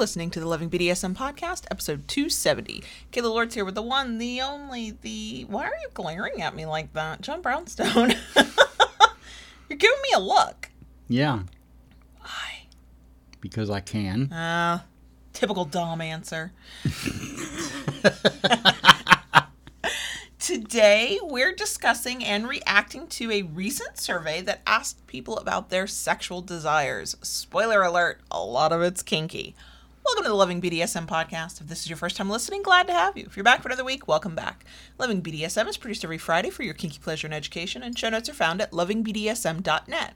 listening to the Loving BDSM podcast, episode 270. Kayla Lords here with the one, the only, the. Why are you glaring at me like that? John Brownstone. You're giving me a look. Yeah, Why? because I can. Uh, typical Dom answer. Today, we're discussing and reacting to a recent survey that asked people about their sexual desires. Spoiler alert, a lot of it's kinky. Welcome to the Loving BDSM podcast. If this is your first time listening, glad to have you. If you're back for another week, welcome back. Loving BDSM is produced every Friday for your kinky pleasure and education, and show notes are found at lovingbdsm.net.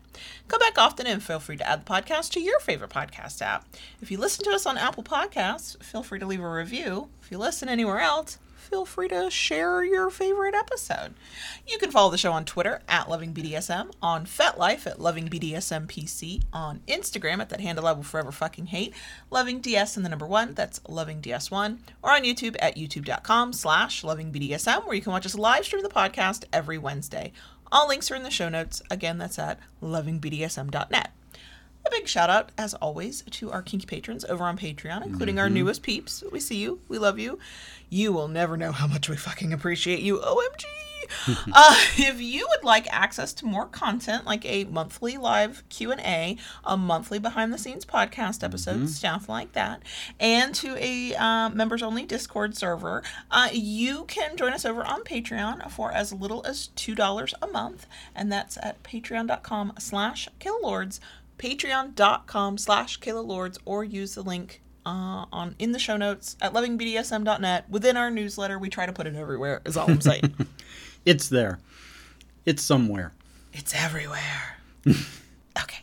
Come back often and feel free to add the podcast to your favorite podcast app. If you listen to us on Apple Podcasts, feel free to leave a review. If you listen anywhere else, feel free to share your favorite episode. You can follow the show on Twitter at LovingBDSM, on FetLife at LovingBDSMPC, on Instagram at that handle I will forever fucking hate, LovingDS and the number one, that's LovingDS1, or on YouTube at youtube.com slash LovingBDSM, where you can watch us live stream the podcast every Wednesday. All links are in the show notes. Again, that's at LovingBDSM.net. A big shout out, as always, to our kinky patrons over on Patreon, including our newest peeps. We see you. We love you. You will never know how much we fucking appreciate you. OMG. uh, if you would like access to more content, like a monthly live Q&A, a monthly behind-the-scenes podcast episode, stuff like that, and to a uh, members-only Discord server, uh, you can join us over on Patreon for as little as $2 a month, and that's at patreon.com slash kaylalords patreon.com slash Kayla Lords or use the link uh, on in the show notes at lovingbdsm.net. Within our newsletter, we try to put it everywhere, is all I'm saying. It's there. It's somewhere. it's everywhere. okay.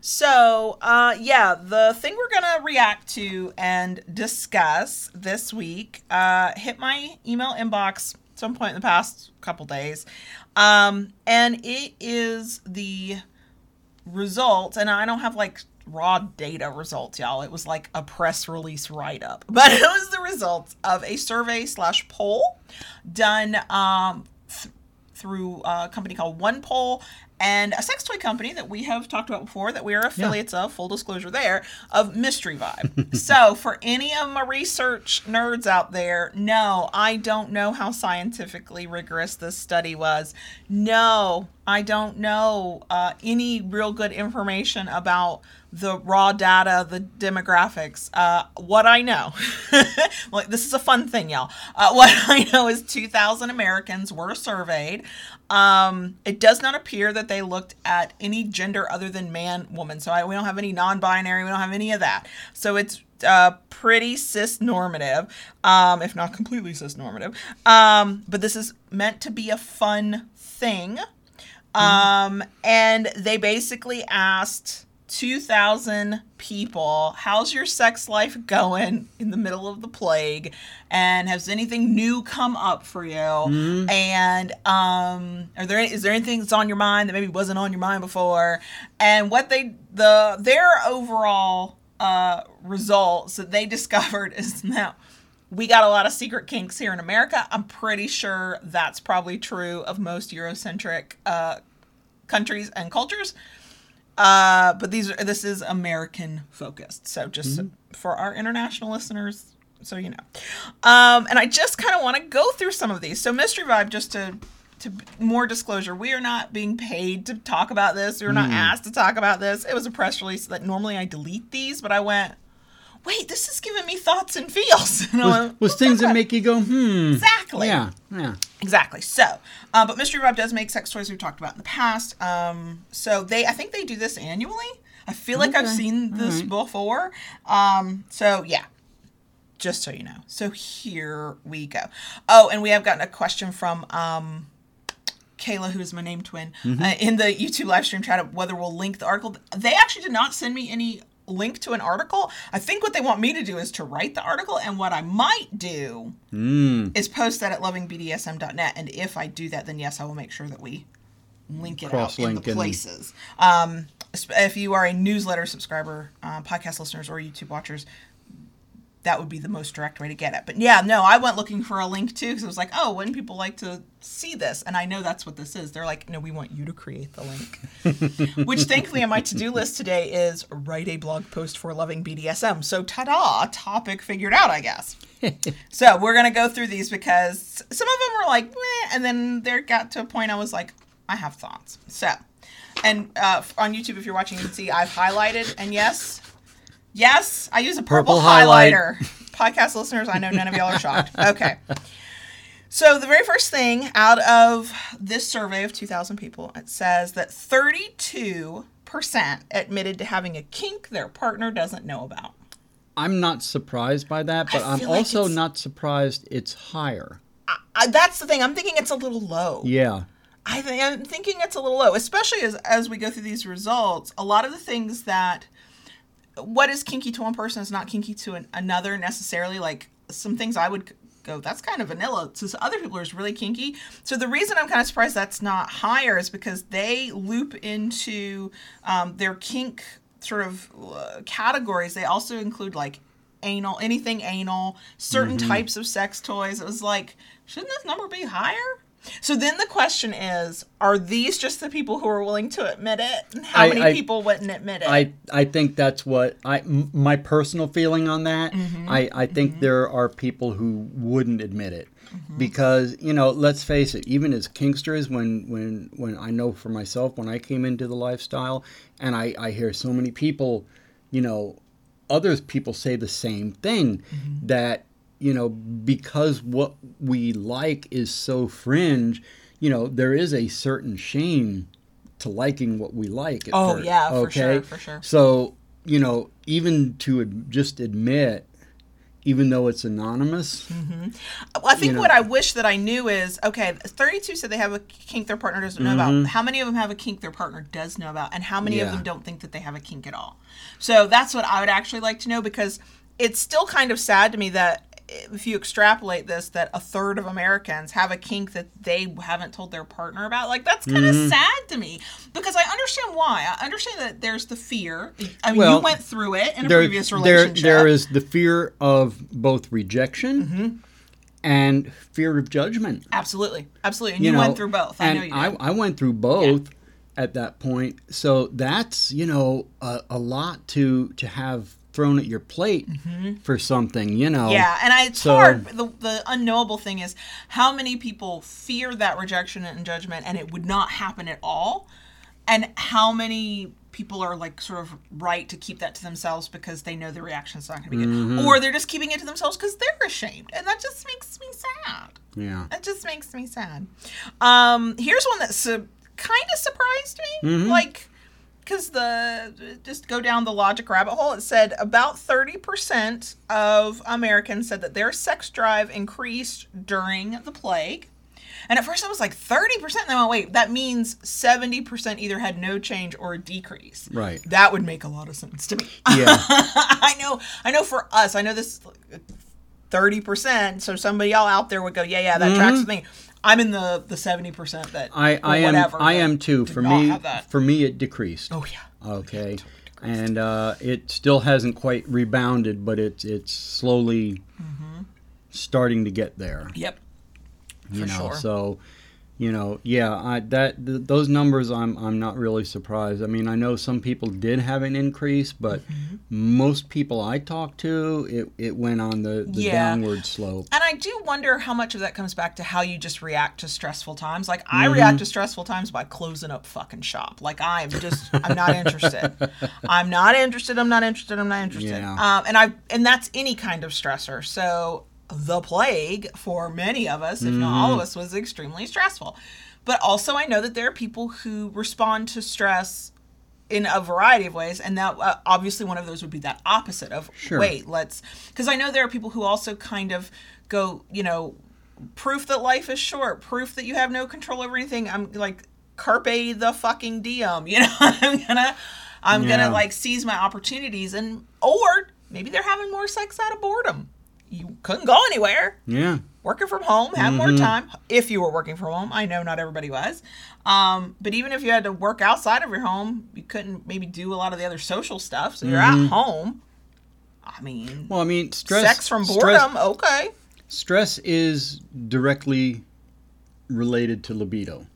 So, uh, yeah, the thing we're going to react to and discuss this week uh, hit my email inbox at some point in the past couple days. Um, and it is the results, and I don't have like raw data results, y'all. It was like a press release write up, but it was the results of a survey slash poll done um, th- through a company called OnePoll and a sex toy company that we have talked about before that we are affiliates of, full disclosure there, of Mystery Vibe. so, for any of my research nerds out there, no, I don't know how scientifically rigorous this study was. No, I don't know uh, any real good information about the raw data, the demographics. Uh, what I know, like this is a fun thing, y'all. Uh, what I know is 2,000 Americans were surveyed. Um, it does not appear that they looked at any gender other than man, woman. So I, we don't have any non-binary. We don't have any of that. So it's uh, pretty cis normative, um, if not completely cis normative. Um, but this is meant to be a fun thing. Um, and they basically asked 2,000 people, how's your sex life going in the middle of the plague? And has anything new come up for you? And um, are there is there anything that's on your mind that maybe wasn't on your mind before? And what they the their overall uh, results that they discovered is now we got a lot of secret kinks here in America. I'm pretty sure that's probably true of most Eurocentric uh, countries and cultures. Uh, but these are this is American focused. So just for our international listeners, so you know. Um, and I just kind of want to go through some of these. So Mystery Vibe, just to to more disclosure, we are not being paid to talk about this. We were not asked to talk about this. It was a press release that normally I delete these, but I went, wait, this is giving me thoughts and feels. And Was, was things that make you go, hmm. Exactly. Yeah, yeah. Exactly. So, uh, but Mystery Rob does make sex toys we've talked about in the past. Um, so they, I think they do this annually. I feel like I've seen this before. Um, so yeah, just so you know. So here we go. Oh, and we have gotten a question from um, Kayla, who is my name twin, uh, in the YouTube live stream chat of whether we'll link the article. They actually did not send me any link to an article. I think what they want me to do is to write the article, and what I might do is post that at lovingbdsm.net. And if I do that, then yes, I will make sure that we link it out in the places. Um, if you are a newsletter subscriber, uh, podcast listeners, or YouTube watchers, that would be the most direct way to get it. But yeah, no, I went looking for a link too because I was like, oh, wouldn't people like to see this? And I know that's what this is. They're like, no, we want you to create the link. Which thankfully on my to do list today is write a blog post for loving BDSM. So ta da, topic figured out, I guess. so we're gonna go through these because some of them were like, Meh, and then there got to a point I was like, I have thoughts. So, and uh, on YouTube, if you're watching, you can see I've highlighted, and yes, yes, I use a purple, Purple highlight. highlighter. Podcast listeners, I know none of y'all are shocked. Okay. So the very first thing out of this survey of 2,000 people, it says that 32% admitted to having a kink their partner doesn't know about. I'm not surprised by that, but I I'm like also not surprised it's higher. I, that's the thing. I'm thinking it's a little low. Yeah. I think I'm thinking it's a little low, especially as as we go through these results. A lot of the things that what is kinky to one person is not kinky to an, another necessarily. Like some things I would go, that's kind of vanilla. To other people, is really kinky. So the reason I'm kind of surprised that's not higher is because they loop into um, their kink sort of uh, categories. They also include like anal, anything anal, certain types of sex toys. It was like, shouldn't this number be higher? So then the question is, are these just the people who are willing to admit it? How I- many I- people wouldn't admit it? I I think that's what I m- my personal feeling on that. Mm-hmm. I I think there are people who wouldn't admit it Mm-hmm. because you know let's face it. Even as kinksters, when when when I know for myself when I came into the lifestyle, and I I hear so many people, you know, others people say the same thing Mm-hmm. that you know because what we like is so fringe. You know, there is a certain shame to liking what we like. Oh, first, yeah, for sure, for sure. So, you know, even to ad- just admit, even though it's anonymous, Well, I think you know. what I wish that I knew is okay. Thirty-two said they have a kink their partner doesn't know about. How many of them have a kink their partner does know about, and how many of Mm-hmm. Them don't think that they have a kink at all? So that's what I would actually like to know because it's still kind of sad to me that if you extrapolate this, that a third of Americans have a kink that they haven't told their partner about. Like that's kind of Mm-hmm. sad to me because I understand why. I understand that there's the fear. I mean, Well, you went through it in a there, previous there, relationship. there is the fear of both rejection Mm-hmm. and fear of judgment. absolutely, absolutely, and you, went through both. I and know you I, did. I went through both at that point. So that's you know a, a lot to to have thrown at your plate for something. You know. Mm-hmm. Yeah, and I, it's So- hard. The, the unknowable thing is how many people fear that rejection and judgment, and it would not happen at all, and how many people are like sort of right to keep that to themselves because they know the reaction's not going to be good, Mm-hmm. or they're just keeping it to themselves because they're ashamed, and that just makes me sad. Yeah. That just makes me sad. Um, here's one that su- kind of surprised me. Mm-hmm. Like, because the just go down the logic rabbit hole. It said about thirty percent of Americans said that their sex drive increased during the plague. And at first I was like thirty percent. Then I went, wait, that means seventy percent either had no change or a decrease. Right. That would make a lot of sense to me. Yeah. I know. I know. For us, I know this thirty percent. So somebody y'all out there would go, yeah, yeah, that tracks mm-hmm. with me. I'm in the the seventy percent that Mm-hmm. I, I am I am too. For me for me it decreased. Oh yeah. Okay. And uh, it still hasn't quite rebounded, but it's it's slowly starting to get there. Yep. You For know, sure. so you know, yeah, I, that th- those numbers, I'm I'm not really surprised. I mean, I know some people did have an increase, but Mm-hmm. most people I talked to, it, it went on the, the Yeah. downward slope. And I do wonder how much of that comes back to how you just react to stressful times. Like I Mm-hmm. react to stressful times by closing up fucking shop. Like I'm just I'm not interested. I'm not interested. I'm not interested. I'm not interested. Yeah. Um, and I and that's any kind of stressor. So the plague for many of us, if not all Mm-hmm. of us, was extremely stressful. But also, I know that there are people who respond to stress in a variety of ways and that uh, obviously one of those would be that opposite of Sure. wait let's because i know there are people who also kind of go you know proof that life is short proof that you have no control over anything i'm like carpe the fucking diem you know i'm gonna i'm Yeah. gonna like seize my opportunities and or maybe they're having more sex out of boredom you couldn't go anywhere Yeah. working from home, have more time. If you were working from home, I know not everybody was. Um, but even if you had to work outside of your home, you couldn't maybe do a lot of the other social stuff. So you're at home. I mean, Well, I mean, stress. sex from stress- boredom, okay. Stress is directly related to libido.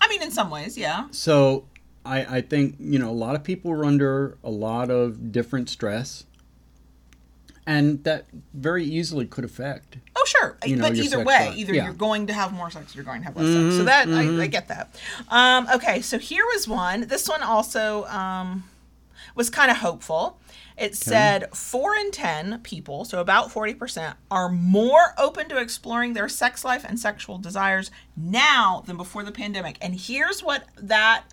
I mean, in some ways, yeah. So I, I think, you know, a lot of people are under a lot of different stress. And that very easily could affect. Oh, sure. You know, but either way, life. either Yeah. you're going to have more sex or you're going to have less Mhm, sex. So that, mhm. I, I get that. Um, okay, so here was one. This one also um, was kind of hopeful. It said four in 10 people, so about 40%, are more open to exploring their sex life and sexual desires now than before the pandemic. And here's what that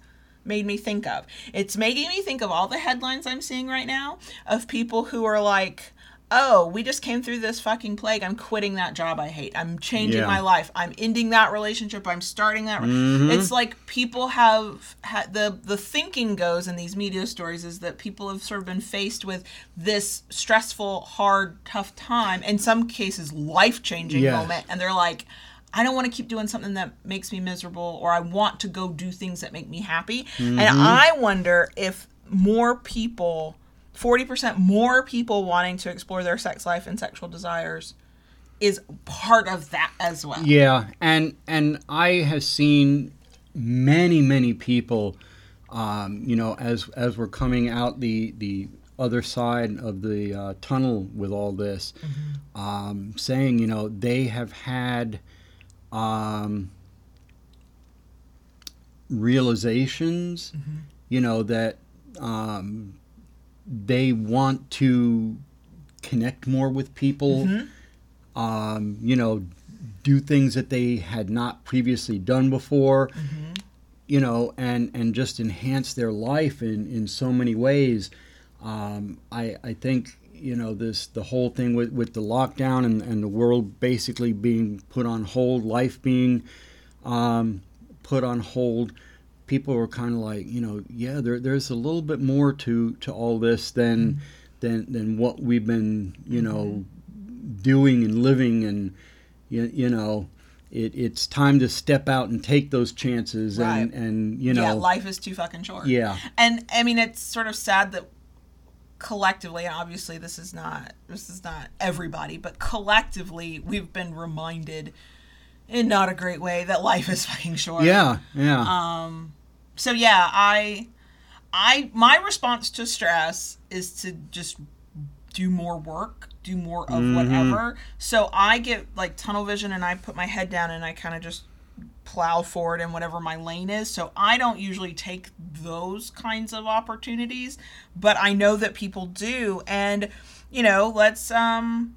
made me think of it's making me think of all the headlines I'm seeing right now of people who are like, oh, we just came through this fucking plague. I'm quitting that job I hate. I'm changing Yeah. my life. I'm ending that relationship. I'm starting that. Mm-hmm. It's like people have had the the thinking goes in these media stories is that people have sort of been faced with this stressful, hard, tough time. In some cases, life changing moment, and they're like. I don't want to keep doing something that makes me miserable, or I want to go do things that make me happy. And mm-hmm. I wonder if more people, 40% more people wanting to explore their sex life and sexual desires, is part of that as well. Yeah, and and I have seen many many people, um, you know, as as we're coming out the the other side of the uh, tunnel with all this, um, saying you know they have had um, realizations, you know that um, they want to connect more with people. Um, you know, do things that they had not previously done before. You know, and and just enhance their life in in so many ways. Um, I I think you know this the whole thing with with the lockdown and and the world basically being put on hold, life being um, put on hold. People were kind of like, you know, yeah, there, there's a little bit more to, to all this than mm-hmm. than than what we've been, you know, mm-hmm. doing and living, and you, you know, it, it's time to step out and take those chances, and Right. and you know yeah, life is too fucking short. yeah, And I mean, it's sort of sad that collectively, and obviously this is not this is not everybody, but collectively we've been reminded in not a great way that life is fucking short. yeah, yeah, Um, so yeah, I, I, my response to stress is to just do more work, do more of Mm-hmm. whatever. So I get like tunnel vision and I put my head down and I kind of just plow forward in whatever my lane is. So I don't usually take those kinds of opportunities, but I know that people do. And, you know, let's, um,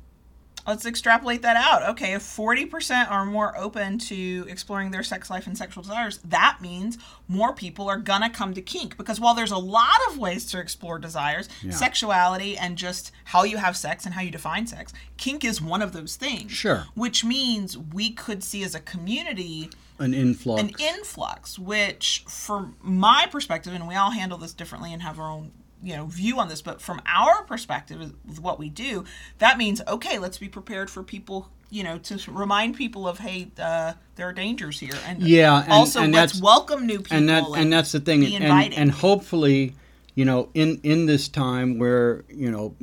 let's extrapolate that out. Okay, if 40% are more open to exploring their sex life and sexual desires, that means more people are gonna come to kink. Because while there's a lot of ways to explore desires, sexuality, and just how you have sex and how you define sex, kink is one of those things. Sure. Which means we could see as a community an influx. an influx, which, from my perspective, and we all handle this differently and have our own you know view on this but from our perspective with what we do that means okay let's be prepared for people you know to remind people of hey uh, there are dangers here and Yeah, and- also and let's that's- welcome new people and that and that's the thing and, and hopefully you know in in this time where you know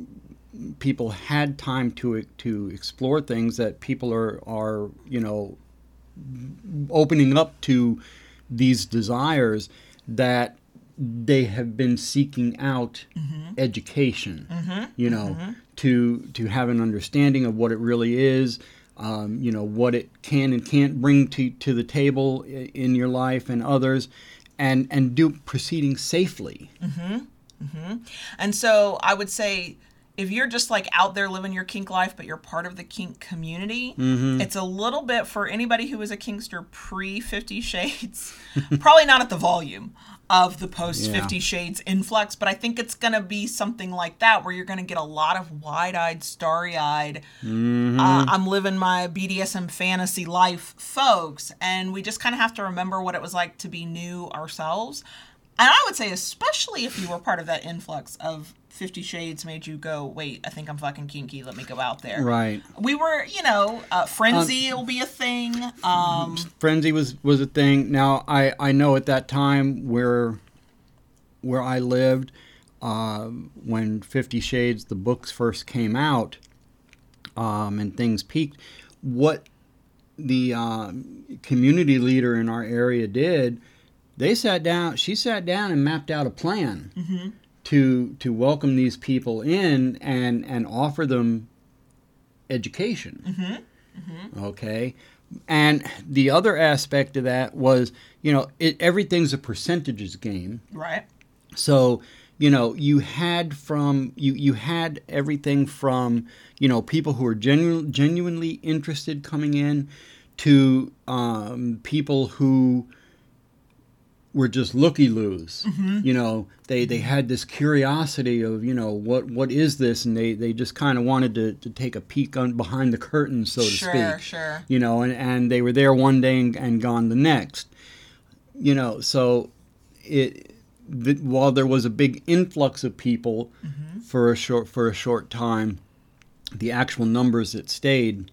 people had time to to explore things that people are are you know opening up to these desires that they have been seeking out mm-hmm. education mm-hmm. you know mm-hmm. to to have an understanding of what it really is um, you know what it can and can't bring to to the table in your life and others and and do proceeding safely. And so I would say if you're just like out there living your kink life, but you're part of the kink community, Mm-hmm. it's a little bit for anybody who was a kinkster pre Fifty Shades, probably not at the volume of the post Yeah. Fifty Shades influx, but I think it's going to be something like that where you're going to get a lot of wide eyed, starry eyed, Mm-hmm. uh, I'm living my BDSM fantasy life folks. And we just kind of have to remember what it was like to be new ourselves. And I would say, especially if you were part of that influx of Fifty Shades made you go, wait, I think I'm fucking kinky. Let me go out there. right We were, you know, uh, frenzy will be a thing. Um, frenzy was was a thing now i i know at that time where where i lived uh, when Fifty Shades, the books first came out, um, and things peaked, what the uh, community leader in our area did, they sat down. She sat down and mapped out a plan Mm-hmm. To to welcome these people in and and offer them education. Mm-hmm. Okay. And the other aspect of that was, you know, it, everything's a percentages game. Right. So, you know, you had from you you had everything from you know people who are genu- genuinely interested coming in to um, people who were just looky loos. Mm-hmm. You know, they they had this curiosity of you know what what is this, and they they just kind of wanted to, to take a peek on behind the curtain, so to sure, speak sure. you know, and, and they were there one day and, and gone the next. You know, so it the, while there was a big influx of people mm-hmm. for a short for a short time, the actual numbers that stayed,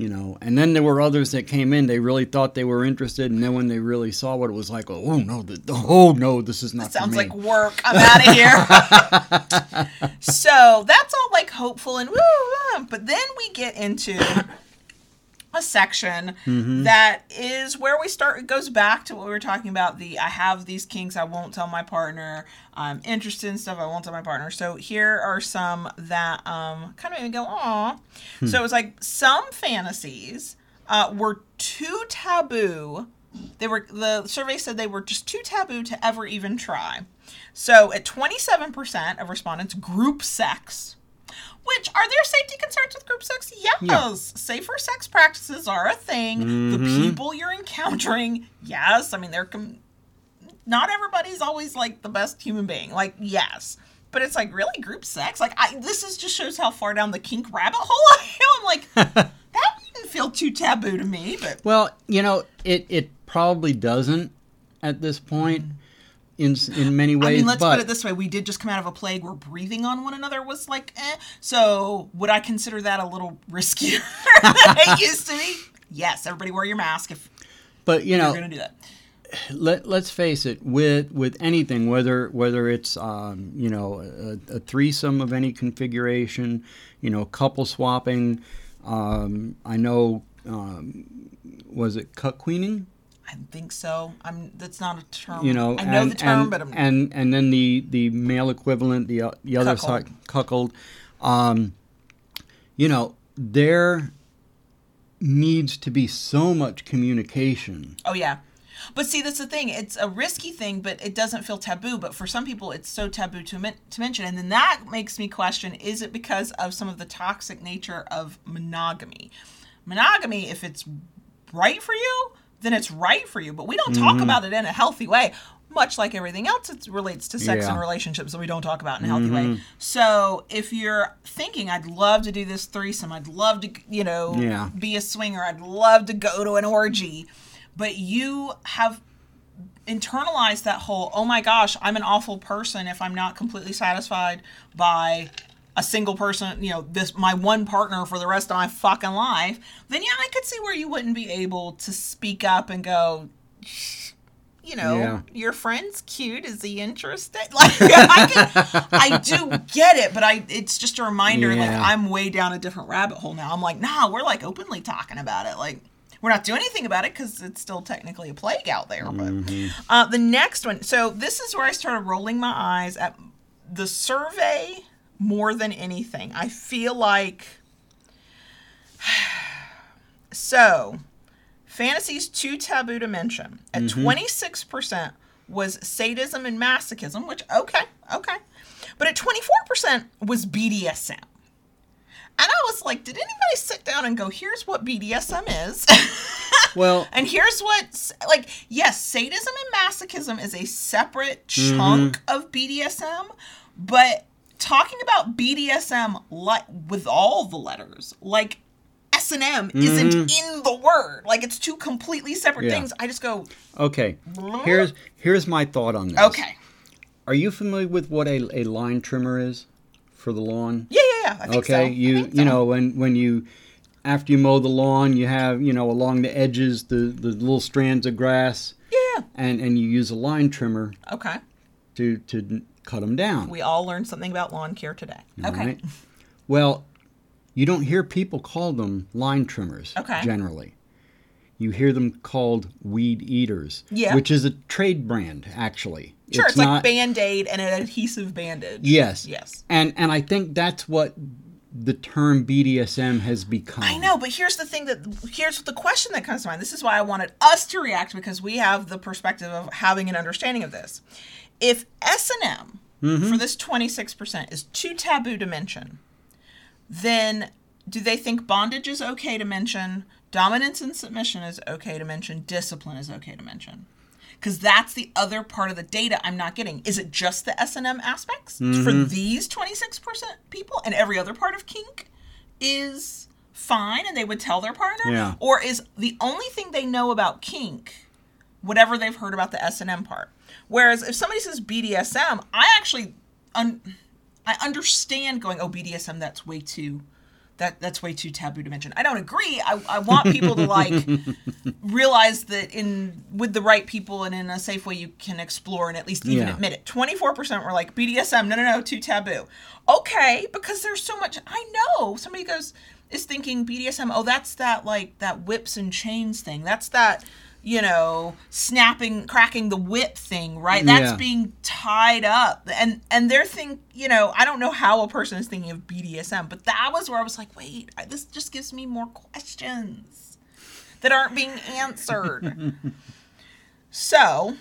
you know, and then there were others that came in. They really thought they were interested, and then when they really saw what it was like, oh no, the, oh no, this is not. That sounds like work. I'm out of here. so that's all like hopeful and woo, woo, but then we get into a section Mm-hmm. that is where we start. It goes back to what we were talking about. The I have these kinks. I won't tell my partner. I'm interested in stuff. I won't tell my partner. So here are some that um, kind of made me go, aw. Hmm. So it was like some fantasies uh, were too taboo they were the survey said they were just too taboo to ever even try. So at 27% of respondents, group sex. Which are there safety concerns with group sex? Yes. Yeah. Safer sex practices are a thing. The mm-hmm. people you're encountering, yes. I mean, they're com- not everybody's always like the best human being. Like, yes. But it's like really group sex. Like, I this is just shows how far down the kink rabbit hole I am. I'm like, that wouldn't feel too taboo to me. But Well, you know, it it probably doesn't at this point mm. In in many ways. I mean, let's but put it this way: we did just come out of a plague where breathing on one another was like, eh. So, would I consider that a little riskier than it used to be? Yes. Everybody wear your mask if but you know, you're going to do that. let let's face it with with anything whether whether it's um, you know a, a threesome of any configuration, you know, couple swapping. Um, I know, um, was it cuckqueaning? I think so. I'm. That's not a term. you know, I know and, the term, and, but I'm. and and then the the male equivalent, the o- the other Cuckold. side, cuckold. Um, you know, there needs to be so much communication. oh yeah. But see, that's the thing. It's a risky thing, but it doesn't feel taboo. But for some people, it's so taboo to, men- to mention. And then that makes me question is it because of some of the toxic nature of monogamy? Monogamy, if it's right for you, then it's right for you. But we don't talk mm-hmm. about it in a healthy way. Much like everything else, it relates to sex and relationships that we don't talk about in a healthy way. Mm-hmm. So if you're thinking, I'd love to do this threesome, I'd love to, you know, Yeah. be a swinger, I'd love to go to an orgy, but you have internalized that whole, oh my gosh, I'm an awful person if I'm not completely satisfied by a single person, you know, this my one partner for the rest of my fucking life, then yeah, I could see where you wouldn't be able to speak up and go, you know, Yeah. your friend's cute. Is he interested? Like, I, can, I do get it, but I it's just a reminder. Like, I'm way down a different rabbit hole now. I'm like, nah, we're like openly talking about it. Like, we're not doing anything about it because it's still technically a plague out there. But uh, the next one, so this is where I started rolling my eyes at the survey more than anything. I feel like so fantasies too taboo to mention. At mm-hmm. 26% was sadism and masochism, which okay, okay. But at 24% was BDSM. And I was like, did anybody sit down and go, here's what BDSM is? Well, And here's what, like, yes, sadism and masochism is a separate mm-hmm. chunk of BDSM, but talking about BDSM like with all the letters, like S and M isn't mm-hmm. in the word. Like it's two completely separate Yeah. things. I just go, okay. Here's here's my thought on this. okay, Are you familiar with what a, a line trimmer is for the lawn? yeah, yeah, yeah. I think so. okay I you think you know when when you after you mow the lawn you have you know along the edges the the little strands of grass yeah, and and you use a line trimmer okay, to to cut them down. We all learned something about lawn care today. All Okay. right? Well, you don't hear people call them line trimmers Okay. generally. You hear them called weed eaters, Yeah. which is a trade brand actually. Sure, it's, like not- band aid and an adhesive bandage. Yes. Yes. And and I think that's what the term BDSM has become. I know, but here's the thing that here's the question that comes to mind. This is why I wanted us to react because we have the perspective of having an understanding of this. If S and M Mm-hmm. for this 26% is too taboo to mention, then do they think bondage is okay to mention, dominance and submission is okay to mention, discipline is okay to mention? Because that's the other part of the data I'm not getting. Is it just the S and M aspects for Mm-hmm. these 26% people, and every other part of kink is fine, and they would tell their partner? Yeah. Or is the only thing they know about kink whatever they've heard about the S and M part? Whereas if somebody says BDSM, I actually un- I understand going, oh BDSM, that's way too that that's way too taboo to mention. I don't agree. I, I want people to like realize that in with the right people and in a safe way you can explore and at least even Yeah. admit it. Twenty four percent were like BDSM, no no no, too taboo. Okay, because there's so much I know. Somebody goes is thinking BDSM, oh that's that like that whips and chains thing. That's that you know, snapping, cracking the whip thing, right? That's Yeah. being tied up, and and they're think, you know, I don't know how a person is thinking of BDSM, but that was where I was like, wait, I- this just gives me more questions that aren't being answered. so,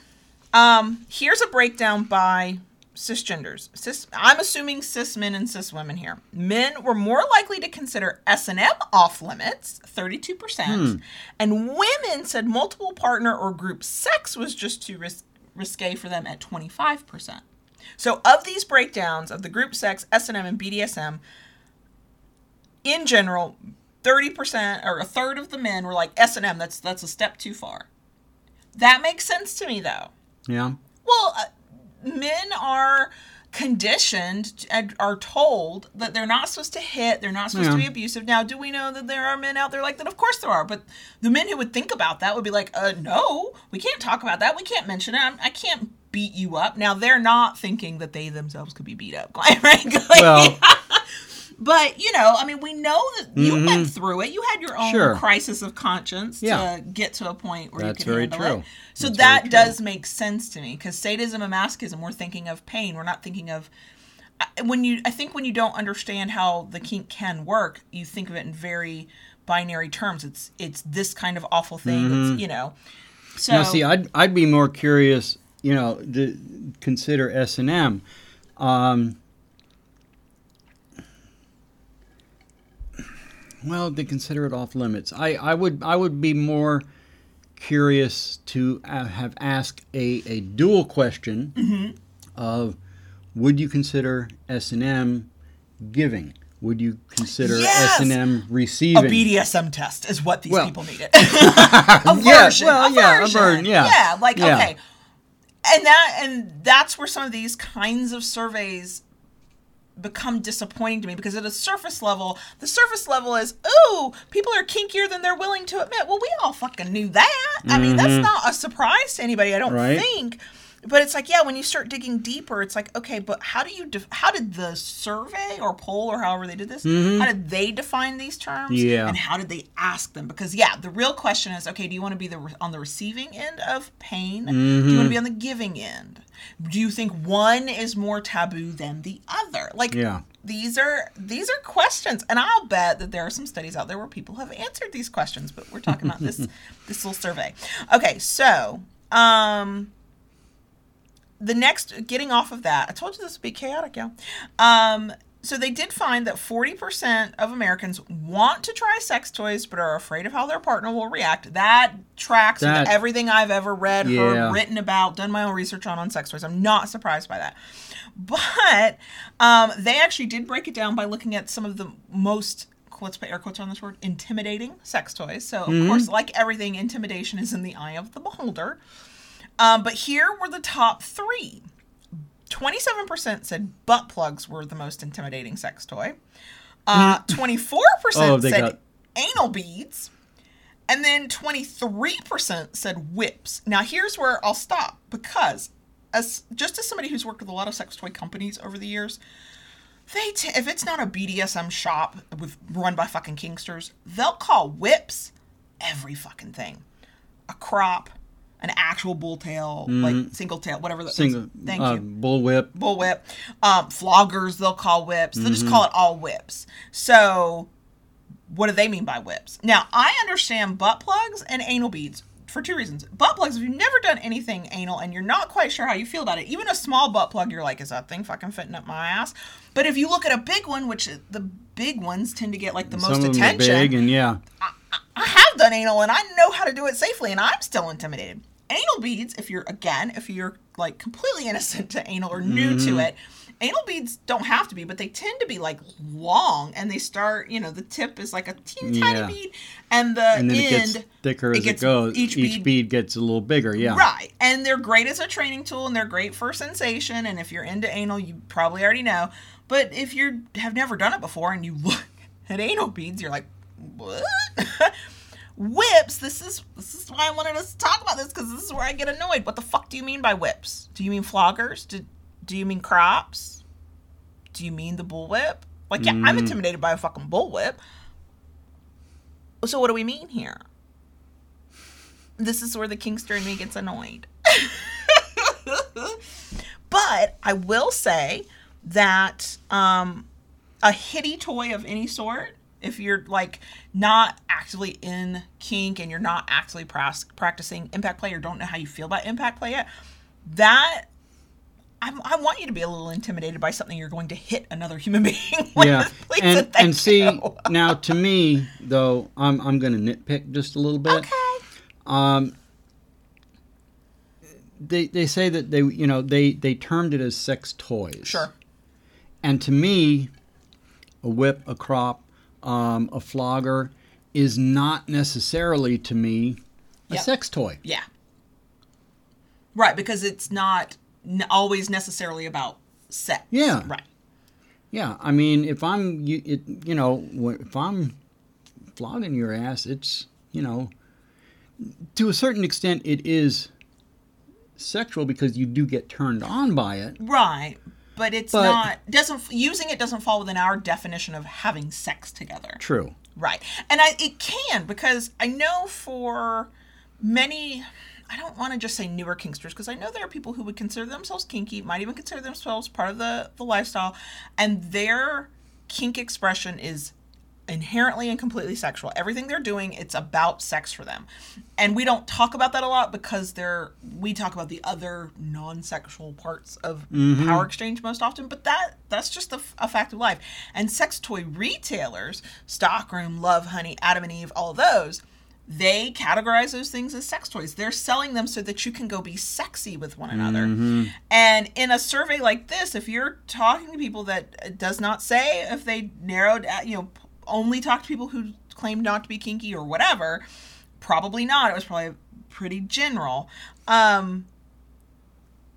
um, here's a breakdown by cisgenders. Cis, I'm assuming cis men and cis women here. Men were more likely to consider S and M off limits, 32 percent, and women said multiple partner or group sex was just too ris- risque for them at 25 percent. So, of these breakdowns of the group sex, S and M, and BDSM, in general, 30% or a third of the men were like S&M that's that's a step too far. That makes sense to me though. Yeah. Well, uh, men are conditioned and are told that they're not supposed to hit, they're not supposed to be abusive. Now, do we know that there are men out there like that? Of course there are, but the men who would think about that would be like, "Uh no, we can't talk about that. We can't mention it. I'm, I can't beat you up." Now, they're not thinking that they themselves could be beat up. Well, But you know, I mean, we know that you went through it. You had your own Mm-hmm. Sure. crisis of conscience Yeah. to get to a point where That's you could very handle true. it. So That's that true. does make sense to me because sadism and masochism, we're thinking of pain. We're not thinking of when you. I think when you don't understand how the kink can work, you think of it in very binary terms. It's it's this kind of awful thing. It's you know. So Mm-hmm. now see, I'd I'd be more curious, you know, to consider S and M. Um, well, to consider it off limits. I, I would I would be more curious to have asked a, a dual question Mm-hmm. of would you consider S and M giving? Would you consider Yes! S&M receiving? A BDSM test is what these Well- people needed. a Yeah, version, well, a yeah, a version. version, yeah. yeah, like Yeah. okay, and that and that's where some of these kinds of surveys become disappointing to me because at a surface level, the surface level is, ooh, people are kinkier than they're willing to admit. Well, we all fucking knew that. I mean, that's not a surprise to anybody. I don't Mm-hmm. Right. think. But it's like, yeah, when you start digging deeper, it's like, okay, but how do you, def- how did the survey or poll or however they did this, how did they define these terms? Mm-hmm. Yeah. And how did they ask them? Because yeah, the real question is, okay, do you want to be the re- on the receiving end of pain? Do you want to be on the giving end? Do you think one is more taboo than the other? Like, Yeah. these are these are questions, and I'll bet that there are some studies out there where people have answered these questions. But we're talking about this this little survey. Okay, so um, the next getting off of that, I told you this would be chaotic, yeah. Um, so they did find that 40% of Americans want to try sex toys but are afraid of how their partner will react. That tracks That- with everything I've ever read, Yeah. heard, written about, done my own research on on sex toys. I'm not surprised by that. But um, they actually did break it down by looking at some of the most let's put air quotes on this word intimidating sex toys. So of course, like everything, intimidation is in the eye of the beholder. Um, but here were the top three. 27% said butt plugs were the most intimidating sex toy. Uh, 24% Oh, said got- anal beads. And then 23% said whips. Now, here's where I'll stop because as just as somebody who's worked with a lot of sex toy companies over the years, they t- if it's not a BDSM shop with run by fucking kinksters, they'll call whips every fucking thing. A crop, an actual bull tail, like single tail, whatever. The, Mm-hmm. Single, Thank uh, you bullwhip. bullwhip. Um, floggers, they'll call whips. They'll Mm-hmm. just call it all whips. So, what do they mean by whips? Now, I understand butt plugs and anal beads for two reasons. Butt plugs, if you've never done anything anal and you're not quite sure how you feel about it, even a small butt plug, you're like, is that thing fucking fitting up my ass? But if you look at a big one, which the big ones tend to get like the most Some are attention. big, and yeah, I have done anal and I know how to do it safely and I'm still intimidated. Anal beads, if you're again, if you're like completely innocent to anal or new Mm-hmm. to it, anal beads don't have to be, but they tend to be like long and they start, you know, the tip is like a teeny Yeah. tiny bead and the and then end it gets thicker as it gets- goes. each Each, bead- bead, gets a little bigger. Yeah, Right. And they're great as a training tool and they're great for sensation. And if you're into anal, you probably already know. But if you have never done it before and you look at anal beads, you're like, what? whips, this is this is why I wanted us to talk about this because this is where I get annoyed. What the fuck do you mean by whips? Do you mean floggers? Do, do you mean crops? Do you mean the bullwhip? Like, yeah, I'm intimidated by a fucking bullwhip. So what do we mean here? This is where the Kinkster in me gets annoyed. but I will say that um, a hitty toy of any sort, if you're like not actively in kink and you're not actually practicing impact play or don't know how you feel about impact play yet, that I'm, I want you to be a little intimidated by something you're going to hit another human being with. yeah. And and see you. now to me though, I'm I'm going to nitpick just a little bit. Okay. Um, they they say that they you know they they termed it as sex toys. Sure. And to me, a whip, a crop, um, a flogger is not necessarily to me a Yeah. sex toy. Yeah. Right, because it's not n- always necessarily about sex. Yeah. Right. Yeah, I mean, if I'm you, it, you know, if I'm flogging your ass, it's you know, to a certain extent, it is sexual because you do get turned on by it. Right. But it's But- not doesn't using it doesn't fall within our definition of having sex together. True. Right. And I it can because I know for many I don't want to just say newer kinksters because I know there are people who would consider themselves kinky, might even consider themselves part of the the lifestyle and their kink expression is inherently and completely sexual. Everything they're doing, it's about sex for them. And we don't talk about that a lot because they're we talk about the other non-sexual parts of power exchange most often, but that that's just a, a fact of life. And sex toy retailers, Stockroom, Lovehoney, Adam and Eve, all those, they categorize those things as sex toys. They're selling them so that you can go be sexy with one another. And in a survey like this, if you're talking to people that uh, does not say if they narrowed, uh, you know, only talk to people who claim not to be kinky or whatever, probably not. It was probably pretty general. Um,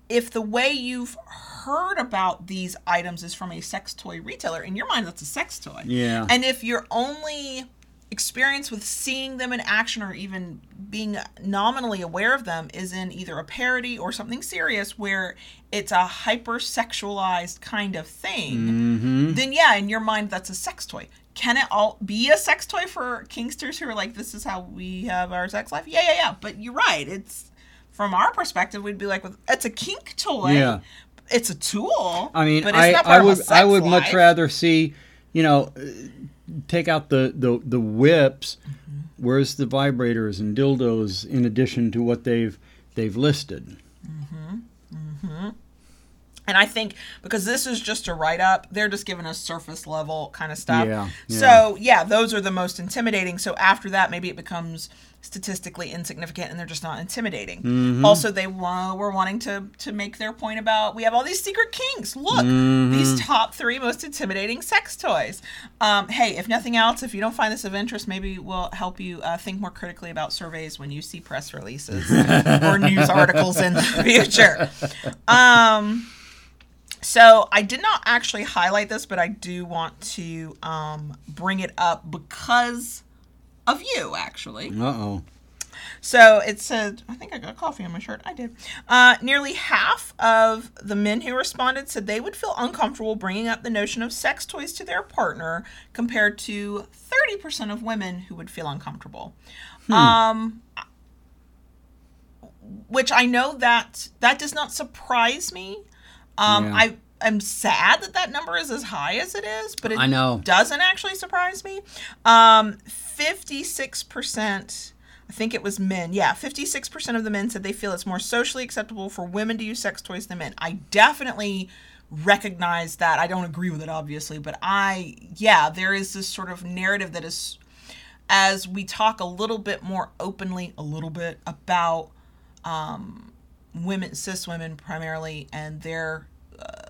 if the way you've heard about these items is from a sex toy retailer, in your mind, that's a sex toy. Yeah. And if your only experience with seeing them in action or even being nominally aware of them is in either a parody or something serious where it's a hypersexualized kind of thing, then yeah, in your mind, that's a sex toy. Can it all be a sex toy for kinksters who are like, this is how we have our sex life? Yeah, yeah, yeah. But you're right. It's from our perspective, we'd be like, it's a kink toy. Yeah. It's a tool. I mean, but it's I, not I part of a would I would much rather see, you know, uh, take out the the, the whips. Mm-hmm. Where's the vibrators and dildos in addition to what they've they've listed? And I think because this is just a write up, they're just giving us surface level kind of stuff. Yeah, yeah. So, yeah, those are the most intimidating. So, after that, maybe it becomes statistically insignificant and they're just not intimidating. Mm-hmm. Also, they wa- were wanting to, to make their point about we have all these secret kinks. Look, Mm-hmm. these top three most intimidating sex toys. Um, hey, if nothing else, if you don't find this of interest, maybe we'll help you uh, think more critically about surveys when you see press releases or news articles in the future. Um, so I did not actually highlight this, but I do want to um, bring it up because of you, actually. Uh oh. So it said, I think I got coffee on my shirt. I did. Uh, nearly half of the men who responded said they would feel uncomfortable bringing up the notion of sex toys to their partner, compared to 30% of women who would feel uncomfortable. Um, which I know that that does not surprise me. Um, Yeah. I am sad that that number is as high as it is, but it I know. doesn't actually surprise me. Um, 56%, I think it was men. Yeah, 56% of the men said they feel it's more socially acceptable for women to use sex toys than men. I definitely recognize that. I don't agree with it, obviously, but I, yeah, there is this sort of narrative that is, as we talk a little bit more openly, a little bit about um, women, cis women primarily, and their uh,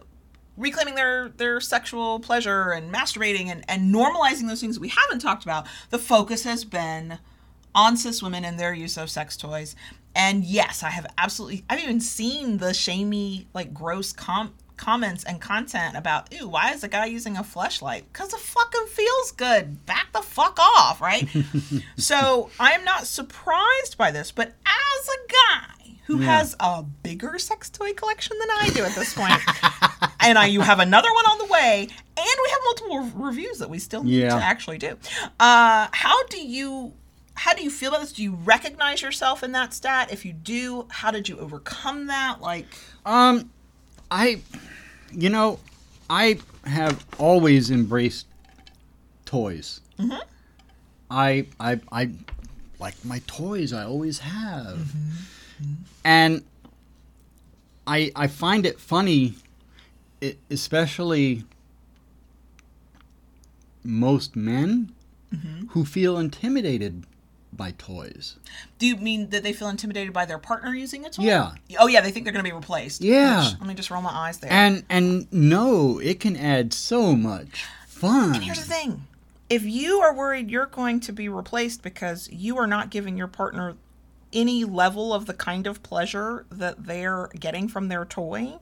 reclaiming their their sexual pleasure and masturbating and, and normalizing those things we haven't talked about. The focus has been on cis women and their use of sex toys. And yes, I have absolutely. I've even seen the shamey, like gross com- comments and content about, "Ew, why is a guy using a fleshlight? Because it fucking feels good. Back the fuck off, right?" so I am not surprised by this, but as a guy who Yeah. has a bigger sex toy collection than I do at this point. and I, you have another one on the way, and we have multiple re- reviews that we still need Yeah. to actually do. Uh, how do you? How do you feel about this? Do you recognize yourself in that stat? If you do, how did you overcome that? Like, Um, I, you know, I have always embraced toys. Mm-hmm. I, I, I like my toys. I always have, and I, I find it funny, especially most men Mm-hmm. who feel intimidated by toys. do you mean that they feel intimidated by their partner using a toy? Yeah. Oh yeah, they think they're going to be replaced. Yeah. Which- let me just roll my eyes there. And and no, it can add so much fun. And here's the thing if you are worried you're going to be replaced because you are not giving your partner any level of the kind of pleasure that they're getting from their toy,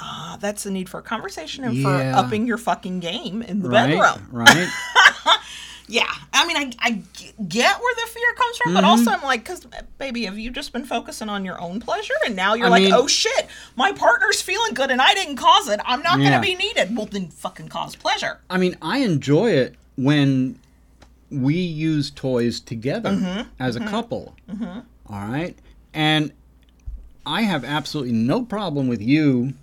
uh, that's the need for a conversation and for upping your fucking game in the right, bedroom. right? Yeah. I mean, I get where the fear comes from, Mm-hmm. but also I'm like, because, baby, have you just been focusing on your own pleasure? And now you're I like, mean- oh shit, my partner's feeling good and I didn't cause it. I'm not Yeah. going to be needed. Well, then fucking cause pleasure. I mean, I enjoy it when we use toys together Mm-hmm. as a couple. All right, and I have absolutely no problem with you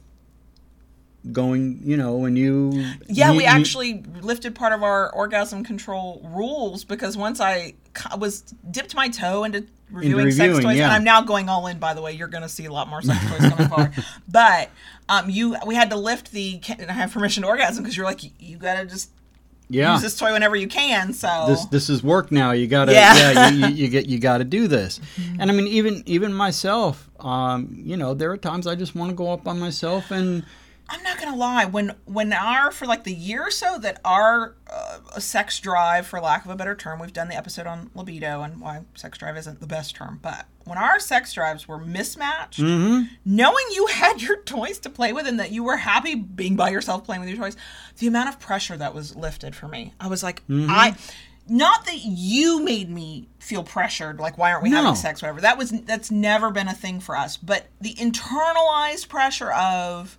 going. You know, when you Yeah, you- we you- actually lifted part of our orgasm control rules because once I was dipped my toe into reviewing, sex reviewing, toys, yeah. and I'm now going all in. By the way, you're going to see a lot more sex toys coming forward. But um, you, we had to lift the can I have permission to orgasm because you're like you, you got to just yeah. use this toy whenever you can. So this this is work now. You gotta Yeah. yeah, you, you, you get you gotta do this. And I mean even even myself, um, you know, there are times I just want to go up on myself and I'm not gonna lie. When when our for like the year or so that our uh, sex drive, for lack of a better term, we've done the episode on libido and why sex drive isn't the best term, but when our sex drives were mismatched, knowing you had your toys to play with and that you were happy being by yourself playing with your toys, the amount of pressure that was lifted for me, I was like, I. Not that you made me feel pressured, like why aren't we No. having sex, whatever. That was that's never been a thing for us. But the internalized pressure of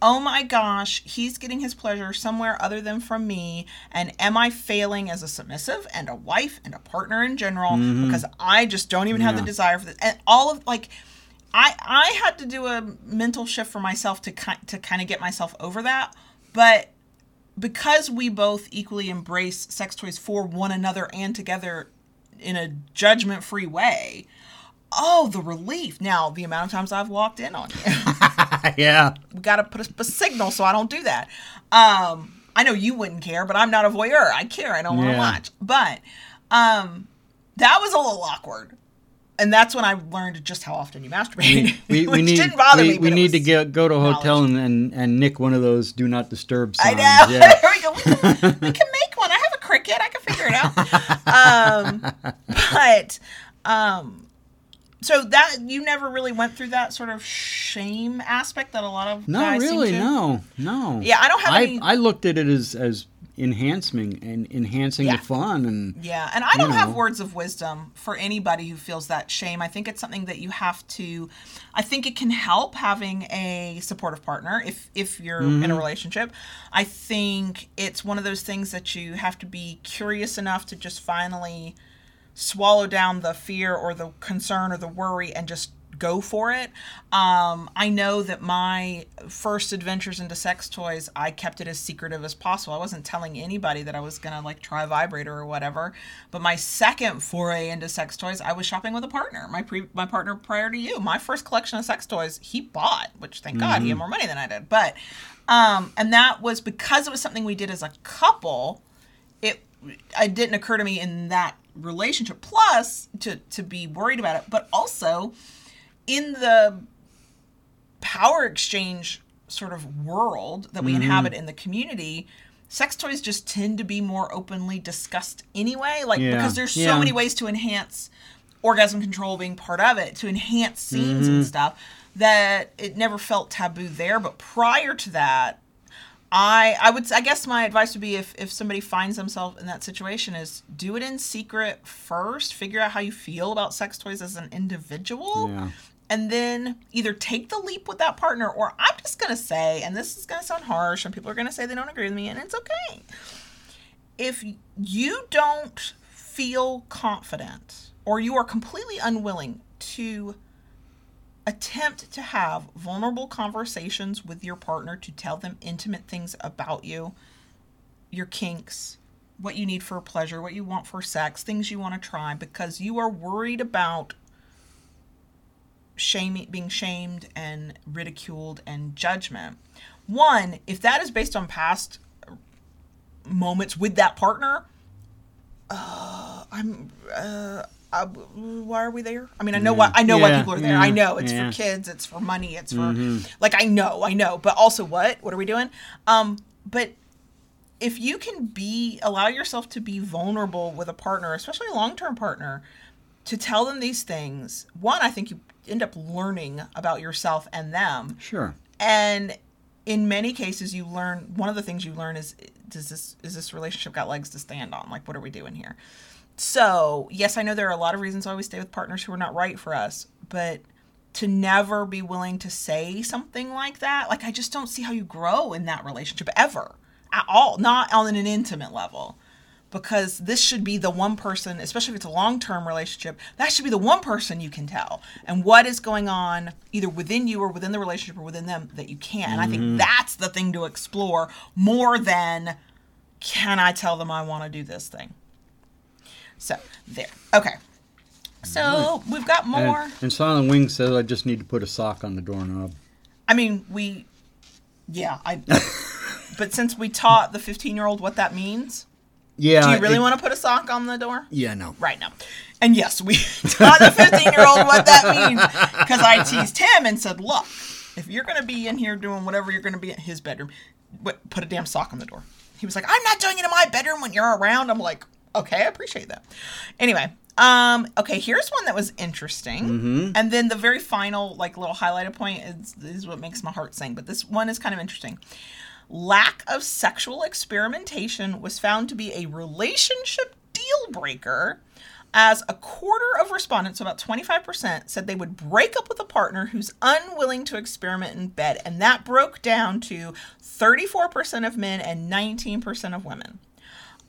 oh my gosh, he's getting his pleasure somewhere other than from me. And am I failing as a submissive and a wife and a partner in general mm-hmm. because I just don't even have the desire for this? And all of like, I I had to do a mental shift for myself to ki- to kind of get myself over that, but because we both equally embrace sex toys for one another and together in a judgment free way. Oh, the relief. Now, the amount of times I've walked in on you. yeah. we got to put a, a signal so I don't do that. Um, I know you wouldn't care, but I'm not a voyeur. I care. I don't want to Yeah. watch. But um, that was a little awkward. And that's when I learned just how often you masturbate. We, we which need didn't bother we, me. we need to get, go to a hotel and, and, and nick one of those do not disturb signs. I know. Yeah. there we go. We can, we can make one. I have a Cricut. I can figure it out. Um, but um, so that you never really went through that sort of shame aspect that a lot of No, guys really, seem to. no, no. Yeah, I don't have I, any- I looked at it as as enhancement and enhancing Yeah. the fun and Yeah, and I don't have words of wisdom for anybody who feels that shame. I think it's something that you have to I think it can help having a supportive partner if if you're in a Mm-hmm. relationship. I think it's one of those things that you have to be curious enough to just finally swallow down the fear or the concern or the worry and just go for it. Um, I know that my first adventures into sex toys, I kept it as secretive as possible. I wasn't telling anybody that I was gonna like try a vibrator or whatever. But my second foray into sex toys, I was shopping with a partner. My pre my partner prior to you, my first collection of sex toys, he bought, which thank God he had more money than I did. But um, and that was because it was something we did as a couple it it didn't occur to me in that relationship plus to to be worried about it but also in the power exchange sort of world that we mm-hmm. inhabit in the community sex toys just tend to be more openly discussed anyway like Yeah. because there's so Yeah. many ways to enhance orgasm control being part of it to enhance scenes and mm-hmm. stuff that it never felt taboo there but prior to that I I would I guess my advice would be if if somebody finds themselves in that situation is do it in secret first, figure out how you feel about sex toys as an individual. Yeah. And then either take the leap with that partner or I'm just going to say and this is going to sound harsh and people are going to say they don't agree with me and it's okay. If you don't feel confident or you are completely unwilling to attempt to have vulnerable conversations with your partner to tell them intimate things about you, your kinks, what you need for pleasure, what you want for sex, things you want to try, because you are worried about shaming, being shamed and ridiculed and judgment. One, if that is based on past moments with that partner, uh, I'm. Uh, uh, why are we there? I mean, I know why. I know why people are there. I know it's yeah. for kids. It's for money. It's for like I know, I know. But also, what? What are we doing? Um, but if you can be allow yourself to be vulnerable with a partner, especially a long term partner, to tell them these things. One, I think you end up learning about yourself and them sure. and in many cases you learn one of the things you learn is does this is this relationship got legs to stand on like what are we doing here so yes i know there are a lot of reasons why we stay with partners who are not right for us but to never be willing to say something like that like i just don't see how you grow in that relationship ever at all not on an intimate level because this should be the one person, especially if it's a long term relationship, that should be the one person you can tell. And what is going on either within you or within the relationship or within them that you can't. And I think mm-hmm. that's the thing to explore more than can I tell them I want to do this thing? So, there. Okay. So, we've got more. And, and Silent Wing says I just need to put a sock on the doorknob. I mean, we, yeah, I, but since we taught the 15 year old what that means, Yeah. do you really it- want to put a sock on the door? Yeah, no. Right now. And yes, we taught the 15 year old what that means because I teased him and said, look, if you're going to be in here doing whatever you're going to be in his bedroom, put a damn sock on the door. He was like, I'm not doing it in my bedroom when you're around. I'm like, okay, I appreciate that. Anyway, um, okay, here's one that was interesting. And then the very final, like, little highlighted point is, is what makes my heart sing. But this one is kind of interesting lack of sexual experimentation was found to be a relationship deal breaker as a quarter of respondents, about 25%, said they would break up with a partner who's unwilling to experiment in bed. And that broke down to 34% of men and 19% of women.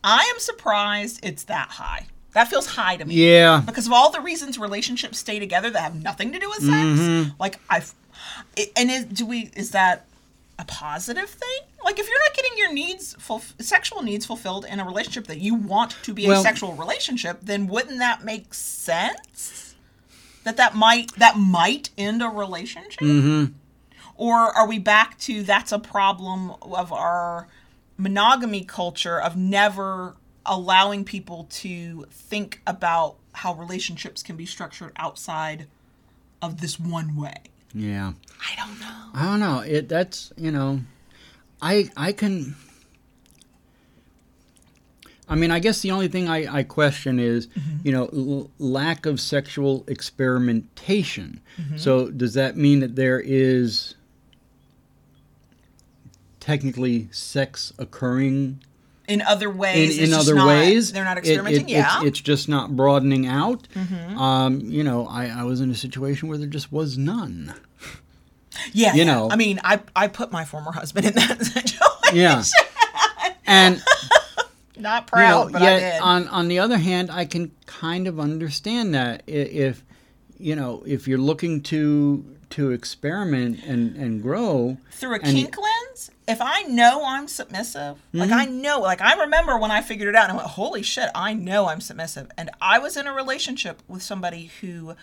I am surprised it's that high. That feels high to me Yeah. because of all the reasons relationships stay together that have nothing to do with sex. Like I've, i- and is, do we is that a positive thing? Like if you're not getting your needs sexual needs fulfilled in a relationship that you want to be a sexual relationship, then wouldn't that make sense? That that might that might end a relationship. Mm-hmm. Or are we back to that's a problem of our monogamy culture of never allowing people to think about how relationships can be structured outside of this one way? Yeah. I don't know. I don't know. It that's you know, I I can. I mean, I guess the only thing I, I question is, mm-hmm. you know, l- lack of sexual experimentation. Mm-hmm. So does that mean that there is technically sex occurring in other ways. in just other not- ways. they're not experimenting. it- yeah, Mm-hmm. it's, it's just not broadening out. Um, you know, I, I was in a situation where there just was none. yeah. you yeah. know. I mean, I I put my former husband in that situation. Yeah, and Not you proud, know, but I yet did. on on the other hand, I can kind of understand that if you know if you're looking to to experiment and and grow through a and- kink lens, if I know I'm submissive, like Mm-hmm. I know, like I remember when I figured it out and I went, holy shit, I know I'm submissive. And I was in a relationship with somebody who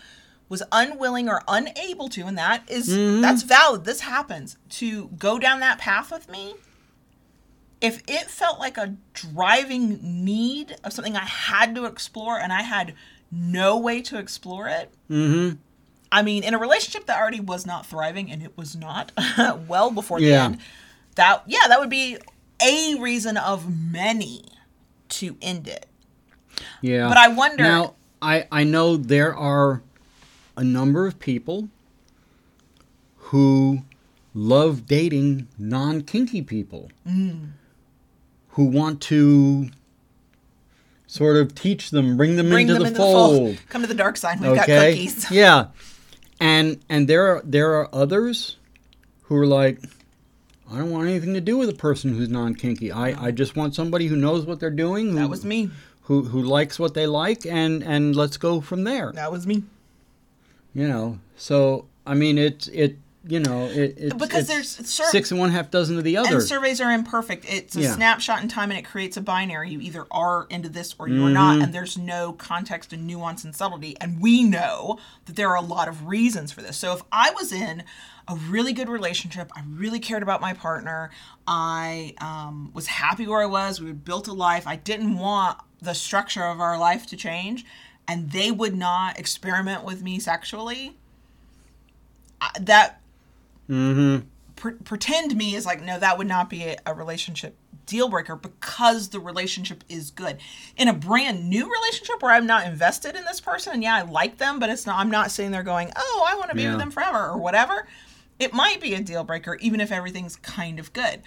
was unwilling or unable to, and that is- Mm-hmm. that's valid. This happens to go down that path with me. If it felt like a driving need of something I had to explore and I had no way to explore it, Mm-hmm. I mean, in a relationship that already was not thriving, and it was not well before the Yeah. end, that yeah, that would be a reason of many to end it. Yeah. But I wonder- Now, I I know there are a number of people who love dating non-kinky people. Mm. Who want to sort of teach them, bring them, Bring into, them the, into fold. the fold. Come to the dark side. We've got Okay? cookies. Yeah. And and there are there are others who are like I don't want anything to do with a person who's non-kinky. I, I just want somebody who knows what they're doing. Who, That was me. who who likes what they like and and let's go from there That was me. you know so i mean it's it you know it it's, Because it's there's sur- six and one half dozen of the other And surveys are imperfect. It's a Yeah. snapshot in time and it creates a binary. You either are into this or you are not, and there's no context and nuance and subtlety. And we know that there are a lot of reasons for this. So if I was in a really good relationship, I really cared about my partner, I um, was happy where I was, we had built a life, I didn't want the structure of our life to change, and they would not experiment with me sexually, I- that mm-hmm. Pre- pretend me is like no that would not be a, a relationship deal breaker because the relationship is good. In a brand new relationship where i'm not invested in this person and yeah i like them but it's not i'm not sitting there going oh i want to be Yeah. with them forever or whatever it might be a deal breaker even if everything's kind of good.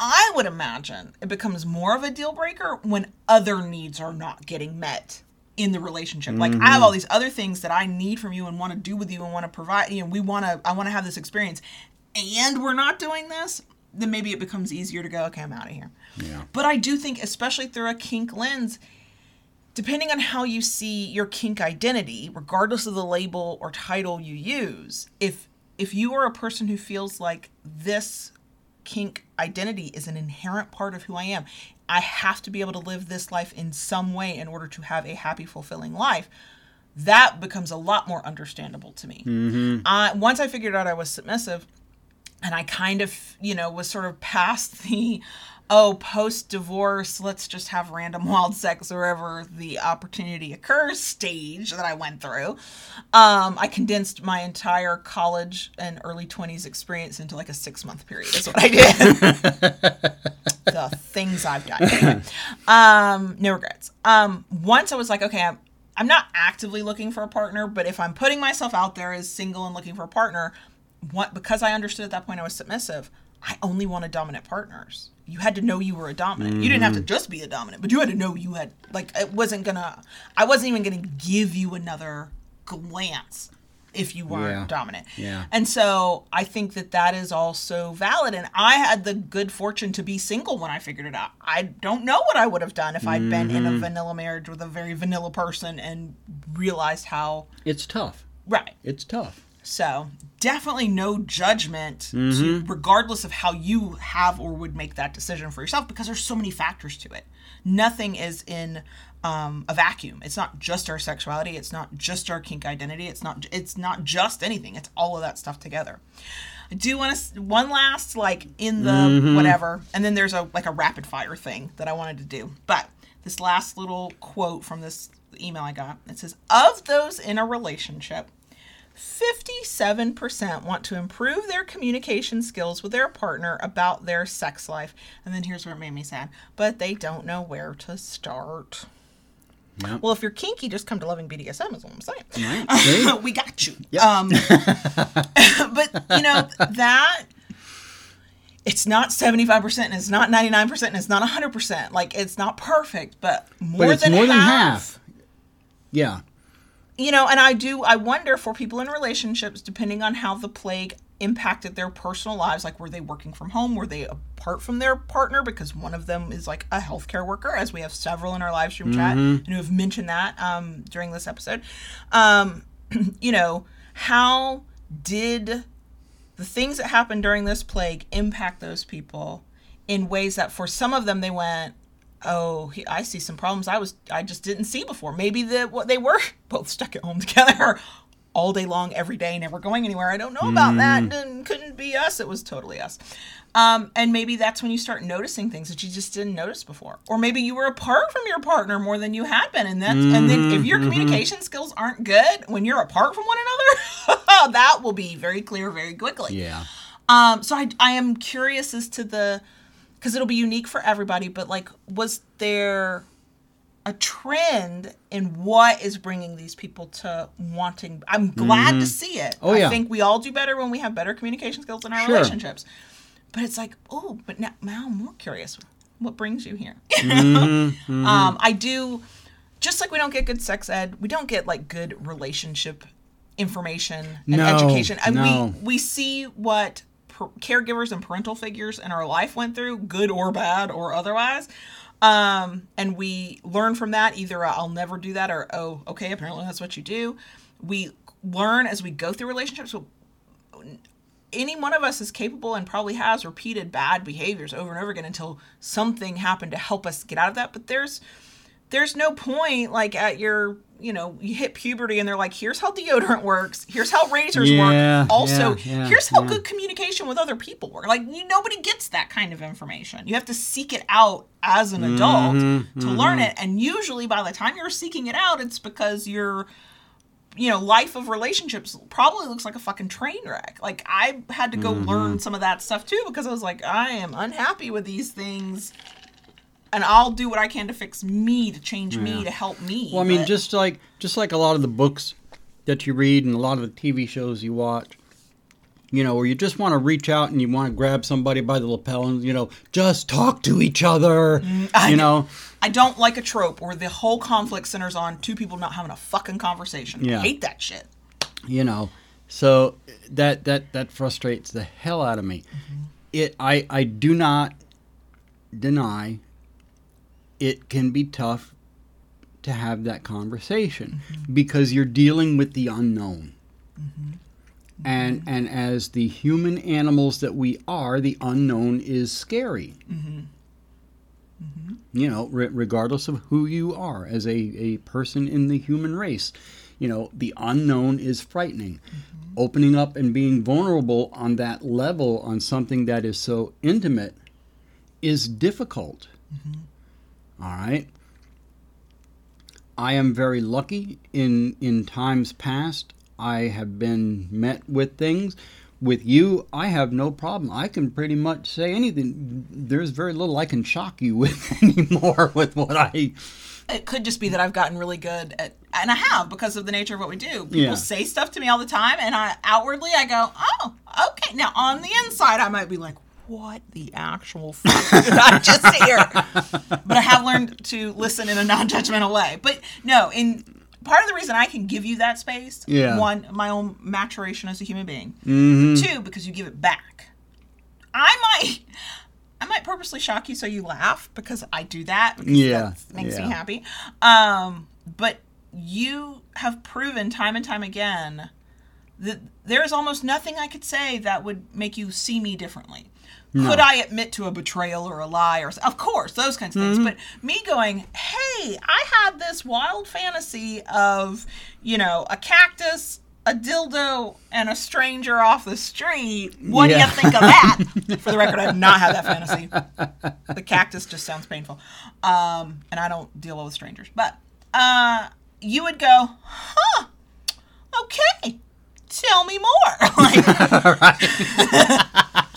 I would imagine it becomes more of a deal breaker when other needs are not getting met in the relationship. Like i have all these other things that i need from you and want to do with you and want to provide you know we want to i want to have this experience. And we're not doing this then maybe it becomes easier to go okay i'm out of here. Yeah. But I do think, especially through a kink lens, depending on how you see your kink identity, regardless of the label or title you use, if if you are a person who feels like this kink identity is an inherent part of who I am, I have to be able to live this life in some way in order to have a happy, fulfilling life. That becomes a lot more understandable to me. Uh, once I figured out I was submissive, and I kind of, you know, was sort of past the, oh, post divorce, let's just have random wild sex wherever the opportunity occurs stage that I went through. Um, I condensed my entire college and early 20s experience into like a six month period, is what I did. the things I've done. Um, no regrets. Um, once I was like, okay, I'm, I'm not actively looking for a partner, but if I'm putting myself out there as single and looking for a partner, what because I understood at that point I was submissive, I only wanted dominant partners. You had to know you were a dominant. You didn't have to just be a dominant, but you had to know you had like it wasn't gonna I wasn't even gonna give you another glance if you weren't Yeah. dominant. Yeah. And so I think that that is also valid. And I had the good fortune to be single when I figured it out. I don't know what I would have done if I'd been in a Mm-hmm. vanilla marriage with a very vanilla person and realized how it's tough right. it's tough So definitely no judgment, Mm-hmm. to, regardless of how you have or would make that decision for yourself, because there's so many factors to it. Nothing is in um, a vacuum. It's not just our sexuality. It's not just our kink identity. It's not. It's not just anything. It's all of that stuff together. I do want to one last like in the Mm-hmm. whatever, and then there's a like a rapid fire thing that I wanted to do. But this last little quote from this email I got it says, "Of those in a relationship." 57% want to improve their communication skills with their partner about their sex life. And then here's where it made me sad. But they don't know where to start. Yep. Well, if you're kinky, just come to Loving BDSM, is what I'm saying. Right. We got you. Um, but, you know, that it's not 75% and it's not 99% and it's not 100%. Like it's not perfect, but more but it's than more half, than half. Yeah. You know, and I do I wonder for people in relationships depending on how the plague impacted their personal lives like were they working from home? Were they apart from their partner? Because one of them is like a healthcare worker as we have several in our live stream chat and who have mentioned that um, during this episode. Um, you know how did the things that happened during this plague impact those people in ways that for some of them they went oh he, i see some problems i was i just didn't see before. Maybe the what they were both stuck at home together all day long every day never going anywhere. I don't know about that. And couldn't be us. It was totally us. Um, and maybe that's when you start noticing things that you just didn't notice before. Or maybe you were apart from your partner more than you had been and that's and then if your communication skills aren't good when you're apart from one another that will be very clear very quickly. Yeah. um, so I, I am curious as to the, because it'll be unique for everybody, but like, was there a trend in what is bringing these people to wanting? I'm glad to see it. Oh, I yeah. think we all do better when we have better communication skills in our Sure. relationships. But it's like, oh, but now, now I'm more curious. What brings you here? Mm-hmm, Um, I do, just like we don't get good sex ed, we don't get like good relationship information and No, education. And no. we we see what per- caregivers and parental figures in our life went through, good or bad or otherwise. Um, and we learn from that either uh, I'll never do that or oh, okay, apparently that's what you do. We learn as we go through relationships. So any one of us is capable and probably has repeated bad behaviors over and over again until something happened to help us get out of that. But there's there's no point like at your you know you hit puberty and they're like here's how deodorant works. Here's how razors Yeah, work also yeah, yeah, here's how good communication with other people work. Like you, nobody gets that kind of information. You have to seek it out as an adult Mm-hmm, to learn it. And usually by the time you're seeking it out it's because you're you know, life of relationships probably looks like a fucking train wreck. Like I had to go Mm-hmm. learn some of that stuff too because I was like, I am unhappy with these things, and I'll do what I can to fix me, to change me, to help me. Well, I mean, but- just like just like a lot of the books that you read and a lot of the TV shows you watch, you know, where you just want to reach out and you want to grab somebody by the lapel and you know just talk to each other. Mm, I you know. know, I don't like a trope where the whole conflict centers on two people not having a fucking conversation. I Yeah. hate that shit. you know, so that that that frustrates the hell out of me. It I I do not deny it can be tough to have that conversation mm-hmm. because you're dealing with the unknown. Mm-hmm. And mm-hmm. and as the human animals that we are, the unknown is scary. You know, re- regardless of who you are as a, a person in the human race, you know, the unknown is frightening. Opening up and being vulnerable on that level on something that is so intimate is difficult. All right. I am very lucky in in times past. I have been met with things. With you, I have no problem. I can pretty much say anything. There's very little I can shock you with anymore with what I. It could just be that I've gotten really good at, and I have because of the nature of what we do. People Yeah. say stuff to me all the time, and I outwardly I go, "Oh, okay." Now on the inside, I might be like, "What the actual fuck did I just hear?" but I have learned to listen in a non-judgmental way. But no, in part of the reason I can give you that space, Yeah. one, my own maturation as a human being. Mm-hmm. Two, because you give it back. I might. I might purposely shock you so you laugh because I do that Yeah, that makes me happy. Um, but you have proven time and time again that there is almost nothing I could say that would make you see me differently. Could I admit to a betrayal or a lie or of course those kinds of Mm-hmm. things, but me going, "Hey, I had this wild fantasy of, you know, a cactus, a dildo, and a stranger off the street. What Yeah. do you think of that?" For the record, I have not had that fantasy. The cactus just sounds painful, um, and I don't deal well with strangers. But uh, you would go, "Huh? Okay, tell me more." like,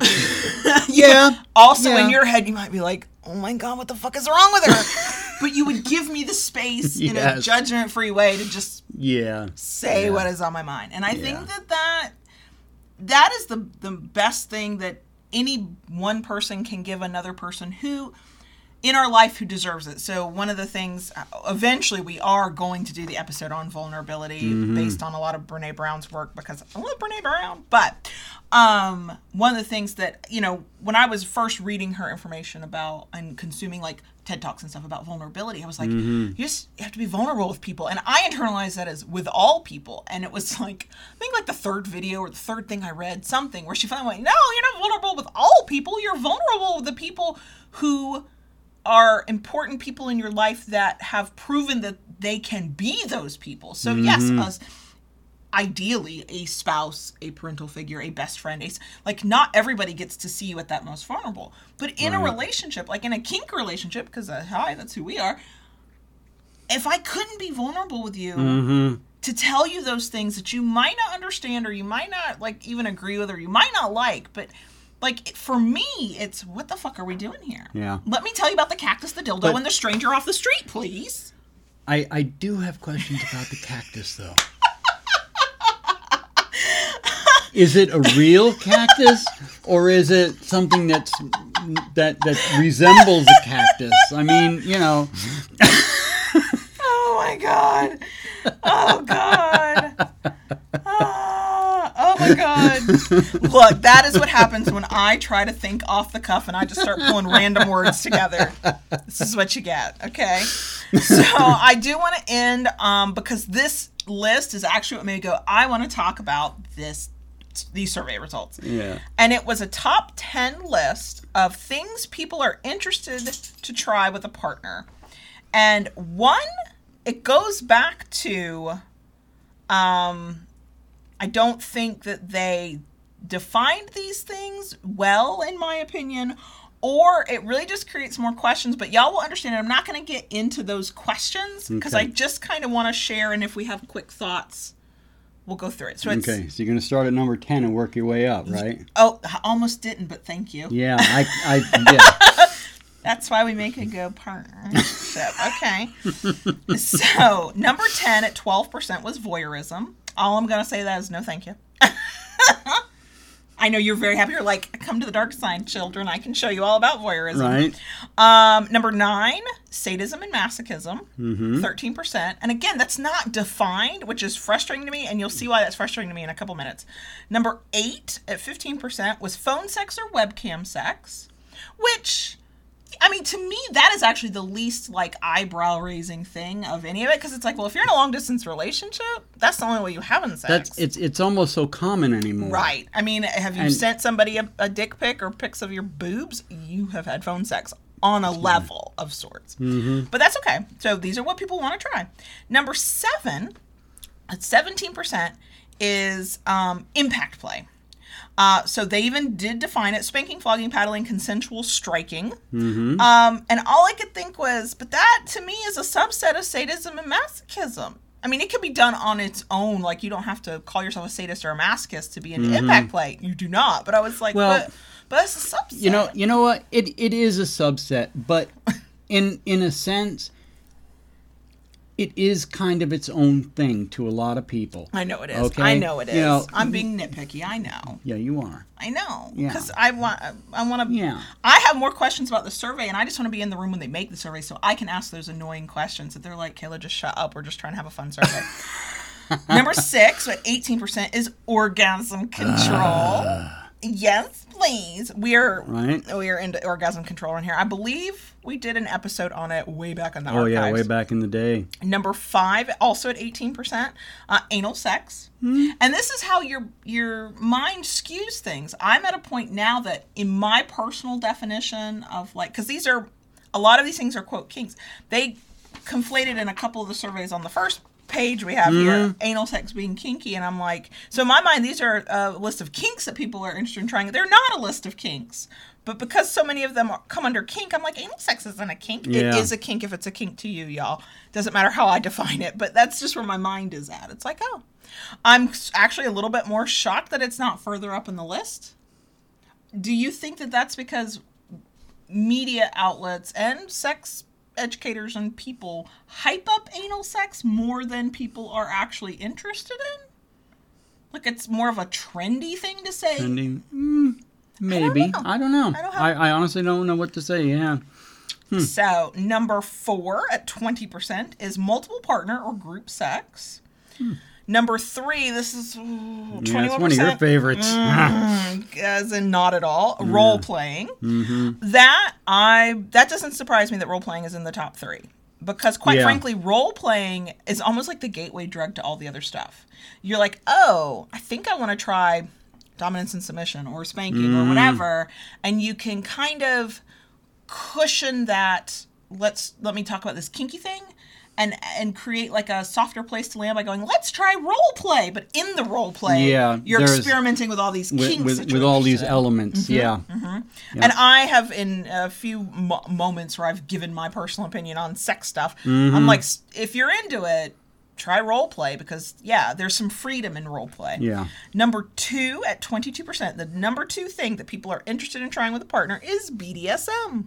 Yeah. also in your head, you might be like, "Oh my god, what the fuck is wrong with her?" but you would give me the space in a judgment-free way to just Yeah. say Yeah. what is on my mind. And I Yeah. think that that that is the the best thing that any one person can give another person who in our life who deserves it. So one of the things uh, eventually we are going to do the episode on vulnerability based on a lot of Brene Brown's work because I love Brene Brown. But um one of the things that, you know, when I was first reading her information about and consuming like TED Talks and stuff about vulnerability, I was like, you just have to be vulnerable with people. And I internalized that as with all people. And it was like I think like the third video or the third thing I read, something where she finally went, No, you're not vulnerable with all people. You're vulnerable with the people who are important people in your life that have proven that they can be those people. So yes, us ideally a spouse, a parental figure, a best friend, a like not everybody gets to see you at that most vulnerable. But in a relationship, like in a kink relationship, because uh, hi, that's who we are. If I couldn't be vulnerable with you to tell you those things that you might not understand or you might not like even agree with or you might not like, but like for me, it's what the fuck are we doing here? Yeah. Let me tell you about the cactus, the dildo, But- and the stranger off the street, please. I, I do have questions about the cactus though. is it a real cactus or is it something that's that that resembles a cactus? I mean, you know, Oh my god. Oh god. My god. Look, that is what happens when I try to think off the cuff and I just start pulling random words together. This is what you get, okay? So I do want to end um, because this list is actually what made me go, I want to talk about this these survey results. yeah. And it was a top 10 list of things people are interested to try with a partner. And one, it goes back to um I don't think that they defined these things well in my opinion or it really just creates more questions but y'all will understand i'm not going to get into those questions because i just kind of want to share and if we have quick thoughts we'll go through it so it's Okay, so you're gonna start at number ten and work your way up, right? oh I almost didn't but thank you Yeah, I, I yeah. That's why we make a good partnership. Okay. so, number 10 at 12% was voyeurism. All I'm going to say that is no thank you. I know you're very happy. You're like, come to the dark side, children. I can show you all about voyeurism. Right. Um, number nine, sadism and masochism, Mm-hmm. 13%. And again, that's not defined, which is frustrating to me, and you'll see why that's frustrating to me in a couple minutes. Number eight, at 15%, was phone sex or webcam sex, which, I mean, to me, that is actually the least like eyebrow raising thing of any of it, because it's like, well, if you're in a long distance relationship, that's the only way you having sex. That's it's it's almost so common anymore. Right. I mean, have you And- sent somebody a, a dick pic or pics of your boobs? You have had phone sex on a level of sorts. Mm-hmm. But that's okay. So these are what people want to try. Number seven, at 17%, is um, impact play. Uh, so they even did define it spanking, flogging, paddling, consensual striking. Mm-hmm. Um, and all I could think was, but that to me is a subset of sadism and masochism. I mean, it could be done on its own. Like, you don't have to call yourself a sadist or a masochist to be into impact play. You do not. But I was like, Well, but, but it's a subset. You know, you know what? It it is a subset, but in in a sense, it is kind of its own thing to a lot of people. I know it is. Okay? I know it is. You know- I'm being nitpicky. I know. Yeah, you are. I know. Yeah. Because I want. I want to. Yeah. I have more questions about the survey, and I just want to be in the room when they make the survey, so I can ask those annoying questions. That they're like, "Kayla, just shut up. We're just trying to have a fun survey." Number six, at eighteen percent, is orgasm control. Ah. Yes, please. We're Right. we are into orgasm control in here. I believe we did an episode on it way back in the Oh yeah, way back in the day. Number five, also at 18%, uh, anal sex. And this is how your your mind skews things. I'm at a point now that in my personal definition of like, because these are, a lot of these things are quote kinks. They conflated in a couple of the surveys on the first page we have here, mm-hmm. anal sex being kinky. And I'm like, so in my mind, these are a list of kinks that people are interested in trying. They're not a list of kinks. But because so many of them are, come under kink, I'm like, anal sex isn't a kink. It Yeah. is a kink if it's a kink to you, y'all. Doesn't matter how I define it, but that's just where my mind is at. It's like, oh, I'm actually a little bit more shocked that it's not further up in the list. Do you think that that's because media outlets and sex educators and people hype up anal sex more than people are actually interested in? Like it's more of a trendy thing to say. Mm, Maybe. know. I don't know. I don't I, I honestly don't know what to say. Yeah. Hmm. So, number four at 20% is multiple partner or group sex. Number three, this is ooh, 21%. Yeah, it's one of your favorites. as in not at all role playing Mm-hmm. that i that doesn't surprise me that role playing is in the top three because quite Yeah. frankly role playing is almost like the gateway drug to all the other stuff you're like oh i think i want to try dominance and submission or spanking Mm-hmm. or whatever and you can kind of cushion that let's let me talk about this kinky thing and and create like a softer place to land by going let's try role play but in the role play Yeah, you're experimenting with all these with, kinks with, with all these interested in. elements. Yeah. And I have, in a few mo- moments where I've given my personal opinion on sex stuff, Mm-hmm. I'm like, if you're into it, try role play because, yeah, there's some freedom in role play. Yeah. Number two, at 22%, the number two thing that people are interested in trying with a partner is BDSM.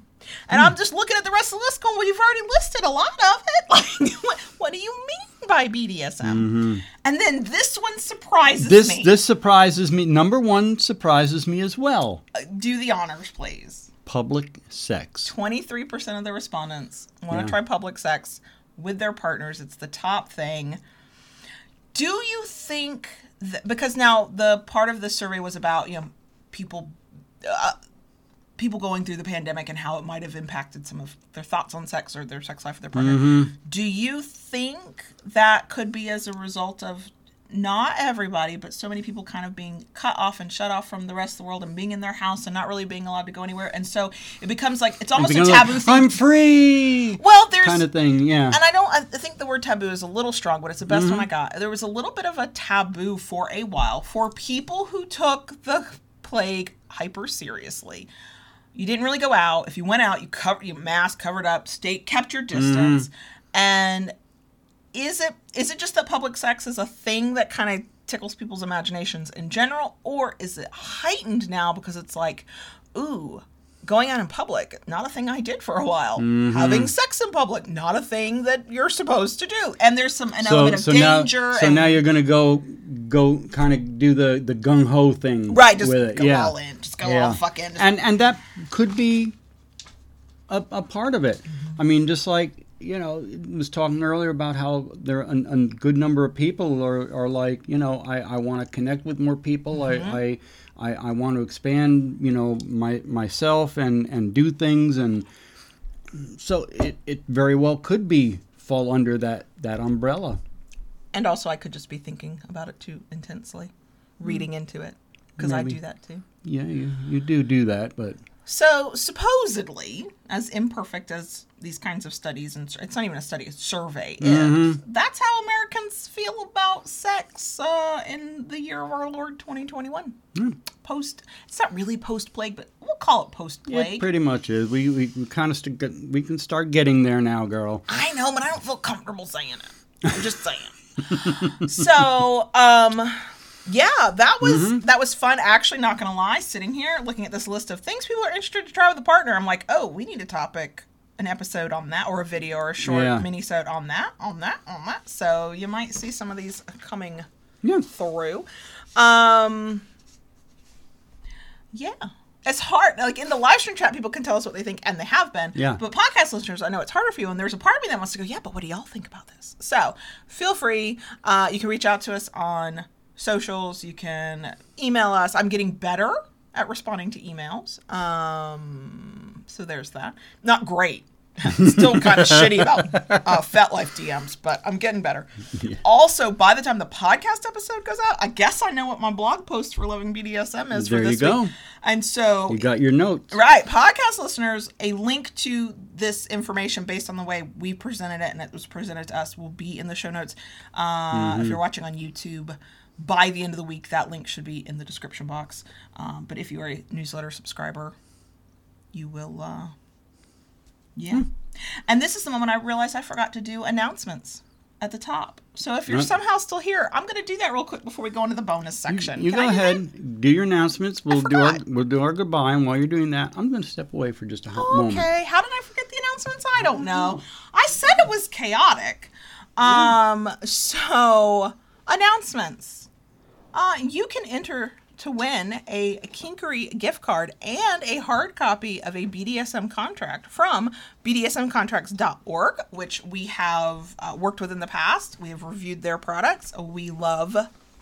And Hmm. I'm just looking at the rest of the list going, well, you've already listed a lot of it. Like, what, what do you mean by BDSM? And then this one surprises Mm-hmm. This me. this surprises me. Number one surprises me as well. do the honors, please. Public sex. 23% of the respondents want to Yeah. try public sex with their partners. It's the top thing. Do you think that, because now the part of the survey was about, you know, people uh, people going through the pandemic and how it might have impacted some of their thoughts on sex or their sex life with their partner. Mm-hmm. Do you think that could be as a result of not everybody, but so many people kind of being cut off and shut off from the rest of the world and being in their house and not really being allowed to go anywhere? And so it becomes like it's almost a Because, like, taboo thing. I'm free. well, there's Kind of thing. Yeah. and I don't. I think the word taboo is a little strong, but it's the best Mm-hmm. one I got. There was a little bit of a taboo for a while for people who took the plague hyper seriously. You didn't really go out. If you went out, you cover you mask covered up, stay kept your distance. Mm-hmm. And is it is it just that public sex is a thing that kind of tickles people's imaginations in general, or is it heightened now because it's like, ooh, going out in public, not a thing I did for a while. Mm-hmm. Having sex in public, not a thing that you're supposed to do. And there's some an so element of so now danger. so and, now you're gonna go go kind of do the the gung ho thing. right, just with it. go yeah. in, just go Yeah. all fuck in. Just- and and that could be a, a part of it. I mean, just like you know, was talking earlier about how there are a, a good number of people are, are like, you know, I, I want to connect with more people. I, mm-hmm. I, I I want to expand, you know, my myself and and do things, and so it, it very well could be fall under that that umbrella. and also, I could just be thinking about it too intensely, hmm. reading into it because I do that too. Yeah, you, you do do that, but So supposedly, as imperfect as these kinds of studies and it's not even a study, a survey is, that's how Americans feel about sex uh, in the year of our Lord 2021. Post, it's not really post plague, but we'll call it post plague. it pretty much is. We we, we kind of st- we can start getting there now, girl. I know, but I don't feel comfortable saying it. I'm just saying. so, um, yeah, that was that was fun. Actually, not gonna lie, sitting here looking at this list of things people are interested to try with a partner, I'm like, oh, we need a topic, an episode on that, or a video, or a short Yeah. mini-sode on that, on that, on that. So you might see some of these coming Yeah. through. Um, yeah. It's hard. Like in the live stream chat, people can tell us what they think, and they have been. Yeah. But podcast listeners, I know it's harder for you, and there's a part of me that wants to go, yeah, but what do y'all think about this? So feel free. Uh, you can reach out to us on socials. You can email us. I'm getting better at responding to emails. Um, so there's that. Not great. Still kind of shitty about uh, FetLife DMs, but I'm getting better. Also, by the time the podcast episode goes out, I guess I know what my blog post for Loving BDSM is There for you this go. week. And so You got your notes. Right. Podcast listeners, a link to this information based on the way we presented it and it was presented to us will be in the show notes. Uh, If you're watching on YouTube, by the end of the week, that link should be in the description box. Um, but if you are a newsletter subscriber, you will, uh, yeah. And this is the moment I realized I forgot to do announcements at the top. So if you're Right. somehow still here, I'm going to do that real quick before we go into the bonus section. You Can go I do that? ahead, do your announcements. We'll do our we'll do our goodbye, and while you're doing that, I'm going to step away for just a hot moment. Okay, how did I forget the announcements? I don't know. I said it was chaotic. Um, so announcements. Uh, you can enter to win a Kinkery gift card and a hard copy of a BDSM contract from BDSMcontracts.org, which we have uh, worked with in the past. We have reviewed their products. We love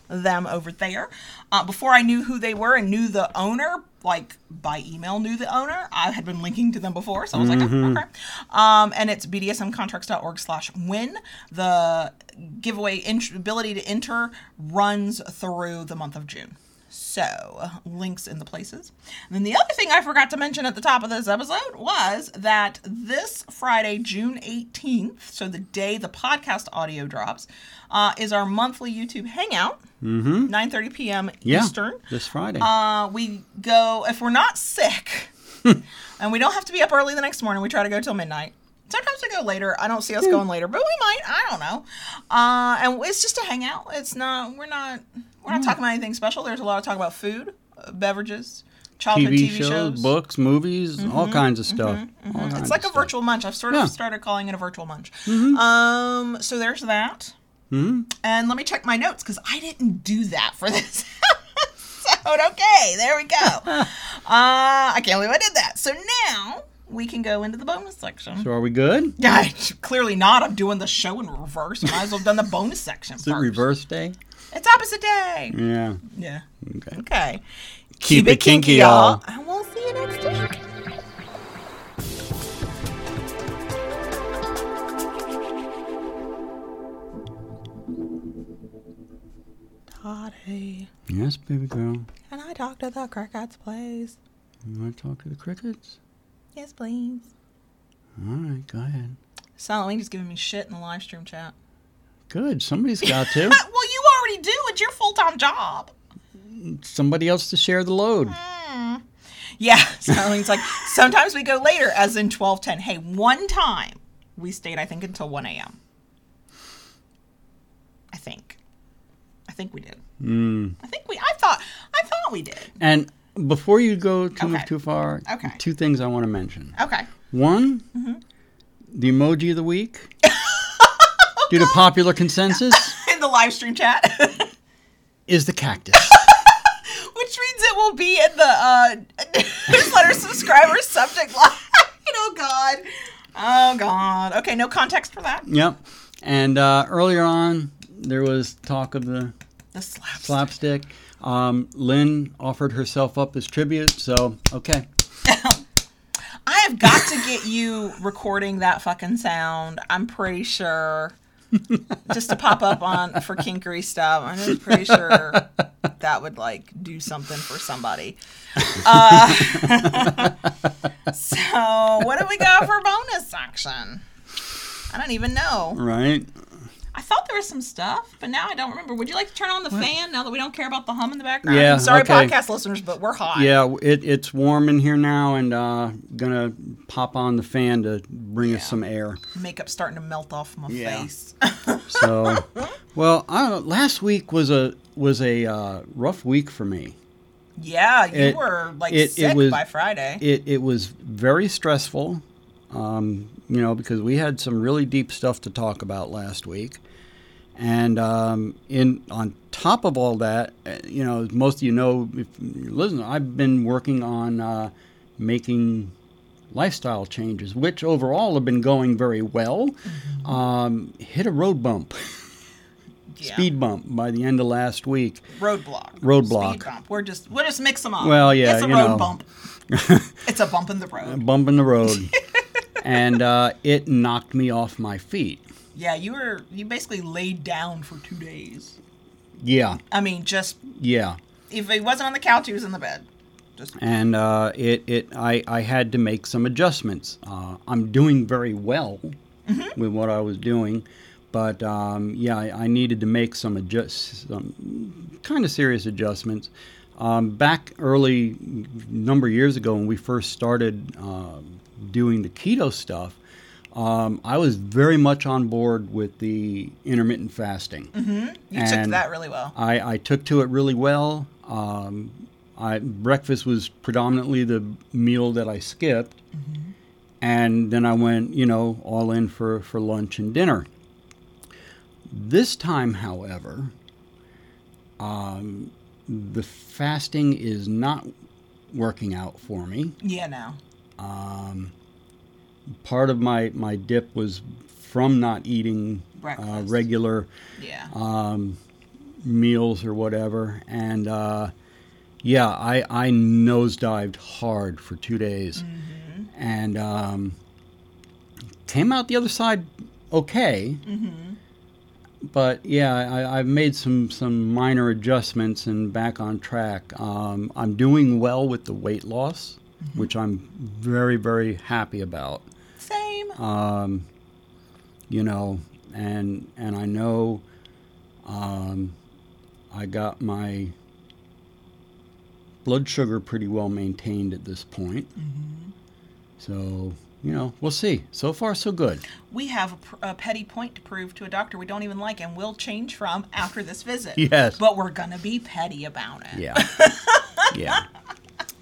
them over there. Uh, before I knew who they were and knew the owner, like by email knew the owner, I had been linking to them before, so I was like, oh, okay. Um, and it's bdsmcontracts.org slash win. The giveaway int- ability to enter runs through the month of June. So, links in the places. And then the other thing I forgot to mention at the top of this episode was that this Friday, June 18th, so the day the podcast audio drops, uh, is our monthly YouTube hangout. Mm-hmm. 9.30 p.m. Yeah, Eastern. this Friday. Uh, we go, if we're not sick, and we don't have to be up early the next morning, we try to go till midnight. Sometimes we go later. I don't see us going later, but we might. I don't know. Uh, and it's just a hangout. It's not. We're not. We're not talking about anything special. There's a lot of talk about food, uh, beverages, childhood TV, TV, shows, shows. books, movies, all kinds of stuff. All kinds It's like a virtual munch. I've sort of Yeah. started calling it a virtual munch. Um, so there's that. And let me check my notes because I didn't do that for this episode. Okay, there we go. uh, I can't believe I did that. So now we can go into the bonus section. So are we good? Yeah, clearly not. I'm doing the show in reverse. Might as well have done the bonus section Is it first. reverse day? It's opposite day. Yeah. Yeah. Okay. Okay. Keep it kinky, y'all. And we'll see you next week. Dottie, Yes, baby girl. can I talk to the crickets, please? You want to talk to the crickets? Yes, please. All right, go ahead. Just giving me shit in the live stream chat. Good. Somebody's got to. well, you already do. It's your full time job. Somebody else to share the load. Yeah, Silent Wing's like, sometimes we go later, as in 1210. Hey, one time we stayed, I think, until 1 a.m. I think. I think we did. Mm. I think we, I thought, I thought we did. And before you go too Okay. too far, Okay. two things I want to mention. Okay. One, Mm-hmm. the emoji of the week, due to popular consensus, In the live stream chat. is the cactus. Which means it will be in the uh, newsletter subscriber subject line. oh, God. Oh, God. Okay, no context for that. yep. And uh, earlier on, there was talk of the The slaps. slapstick. Um, Lynn offered herself up as tribute, so okay. I have got to get you recording that fucking sound. I'm pretty sure. just to pop up on for kinkery stuff. I'm just pretty sure that would like do something for somebody. Uh, so what do we got for bonus section? I don't even know. Right? I thought there was some stuff, but now I don't remember. Would you like to turn on the fan now that we don't care about the hum in the background? Yeah, Sorry, okay. podcast listeners, but we're hot. Yeah, it, it's warm in here now, and uh, gonna pop on the fan to bring us some air. Makeup starting to melt off my Yeah. face. So, well, I don't know, last week was a was a uh, rough week for me. Yeah, you It- were like it- it sick was- by Friday. It it was very stressful, um, you know, because we had some really deep stuff to talk about last week, and um, in on top of all that, uh, you know, as most of you know, if you listen, I've been working on uh, making lifestyle changes, which overall have been going very well. Um, hit a road bump, yeah. speed bump by the end of last week. roadblock. Roadblock. Speed bump. We're just we'll just mix them up. Well, yeah, it's a road know. bump. it's a bump in the road. bump in the road, and uh, it knocked me off my feet. Yeah, you were you basically laid down for two days. Yeah, I mean, just yeah, if he wasn't on the couch, he was in the bed. Just and uh, it it I, I had to make some adjustments. Uh, I'm doing very well with what I was doing, but um, yeah, I, I needed to make some adjust some kind of serious adjustments. Um, back early number of years ago when we first started um, doing the keto stuff, um, I was very much on board with the intermittent fasting. you took And- that really well. I, I took to it really well. Um, I, breakfast was predominantly the meal that I skipped, and then I went, you know, all in for, for lunch and dinner. This time, however, um, the fasting is not working out for me. Yeah, no. Part of my my dip was from not eating uh, regular Yeah. um, meals or whatever, and uh, yeah, I I nosedived hard for two days, and um, came out the other side okay. But yeah, I, I've made some some minor adjustments and back on track. Um, I'm doing well with the weight loss, which I'm very very happy about Um, you know, and and I know um, I got my blood sugar pretty well maintained at this point. So you know, we'll see. So far, so good. we have a, pr- a petty point to prove to a doctor we don't even like and we'll change from after this visit. Yes. But we're going to be petty about it. Yeah, yeah.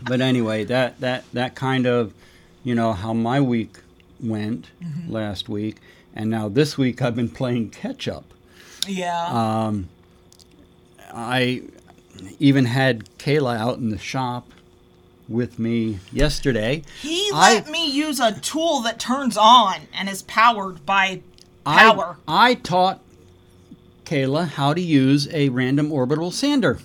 But anyway, that that that kind of, you know, how my week went last week, and now this week I've been playing catch up. Yeah. Um, I even had Kayla out in the shop with me yesterday. he I- let me use a tool that turns on and is powered by power. I, I taught Kayla how to use a random orbital sander.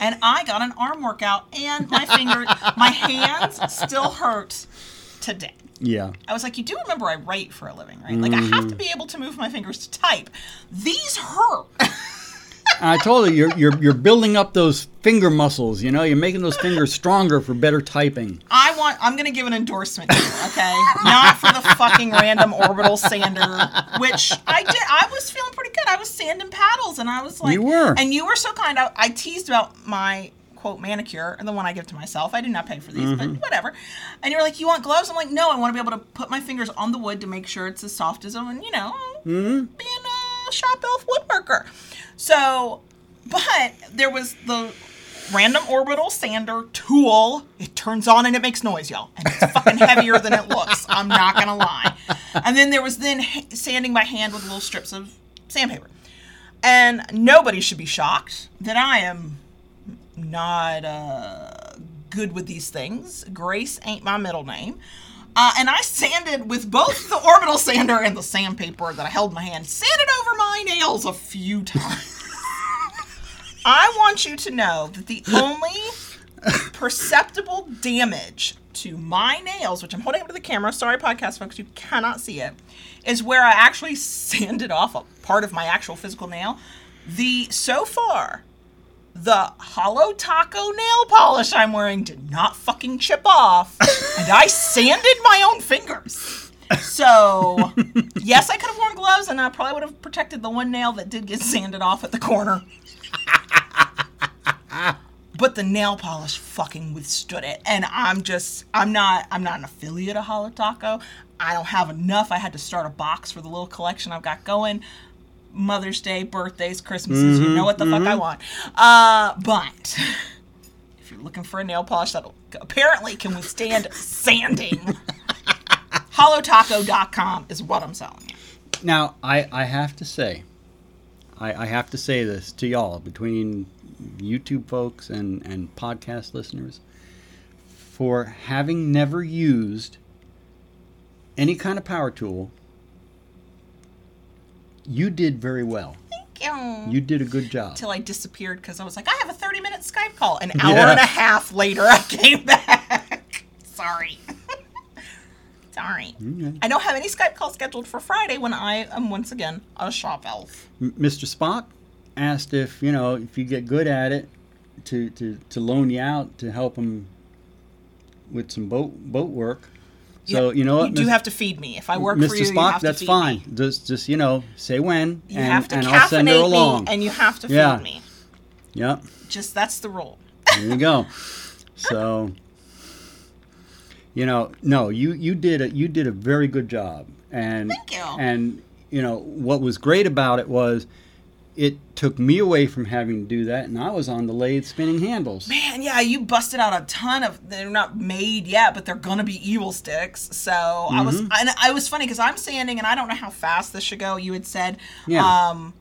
and I got an arm workout and my finger, my hands still hurt today. Yeah. I was like, you do remember I write for a living, right? Like, I have to be able to move my fingers to type. These hurt. I told her you're, you're you're building up those finger muscles. You know, you're making those fingers stronger for better typing. I want, I'm going to give an endorsement here, okay? Not for the fucking random orbital sander, which I did. I was feeling pretty good. I was sanding paddles and I was like, You were. And you were so kind. I, I teased about my quote manicure and the one I give to myself. I did not pay for these, Mm-hmm. but whatever. And you're like, you want gloves? I'm like, no, I want to be able to put my fingers on the wood to make sure it's as soft as them, and you know, Mm-hmm. being a shop elf woodworker. So, but there was the random orbital sander tool. It turns on and it makes noise, y'all. And it's fucking heavier than it looks. I'm not gonna lie. And then there was then sanding by hand with little strips of sandpaper. And nobody should be shocked that I am not uh, good with these things. Grace ain't my middle name. Uh, and I sanded with both the orbital sander and the sandpaper that I held in my hand, sanded over my nails a few times. I want you to know that the only perceptible damage to my nails, which I'm holding up to the camera, sorry, podcast folks, you cannot see it, is where I actually sanded off a part of my actual physical nail. The so far, the Holo Taco nail polish I'm wearing did not fucking chip off, and I sanded my own fingers. So, yes, I could have worn gloves, and I probably would have protected the one nail that did get sanded off at the corner. but the nail polish fucking withstood it, and I'm just, I'm not, I'm not an affiliate of Holo Taco. I don't have enough. I had to start a box for the little collection I've got going. Mother's Day, birthdays, Christmases, you know what the fuck I want. Uh, but if you're looking for a nail polish that apparently can withstand sanding, holotaco.com is what I'm selling you. Now, I, I have to say, I, I have to say this to y'all between YouTube folks and, and podcast listeners for having never used any kind of power tool. You did very well. Thank you. You did a good job. Until I disappeared because I was like, I have a 30 minute Skype call. An hour Yeah. and a half later, I came back. Sorry. Sorry. Okay. I don't have any Skype calls scheduled for Friday when I am once again a shop elf. M- Mr. Spock asked if you know if you get good at it to, to, to loan you out to help him with some boat boat work. So you know what, You do have to feed me. If I work Mr. for you, Spock, you have that's to feed fine. me. Just just you know say when You and, have to and I'll send her along. and you have to feed Yeah. me. Yep, Just that's the rule. there you go. So you know, no, you you did a you did a very good job, and Thank you. and you know what was great about it was it took me away from having to do that, and I was on the lathe spinning handles. Man, yeah, you busted out a ton of. They're not made yet, but they're gonna be evil sticks. So I was, Mm-hmm. and I was funny because I'm sanding, and I don't know how fast this should go. You had said, Yeah. um,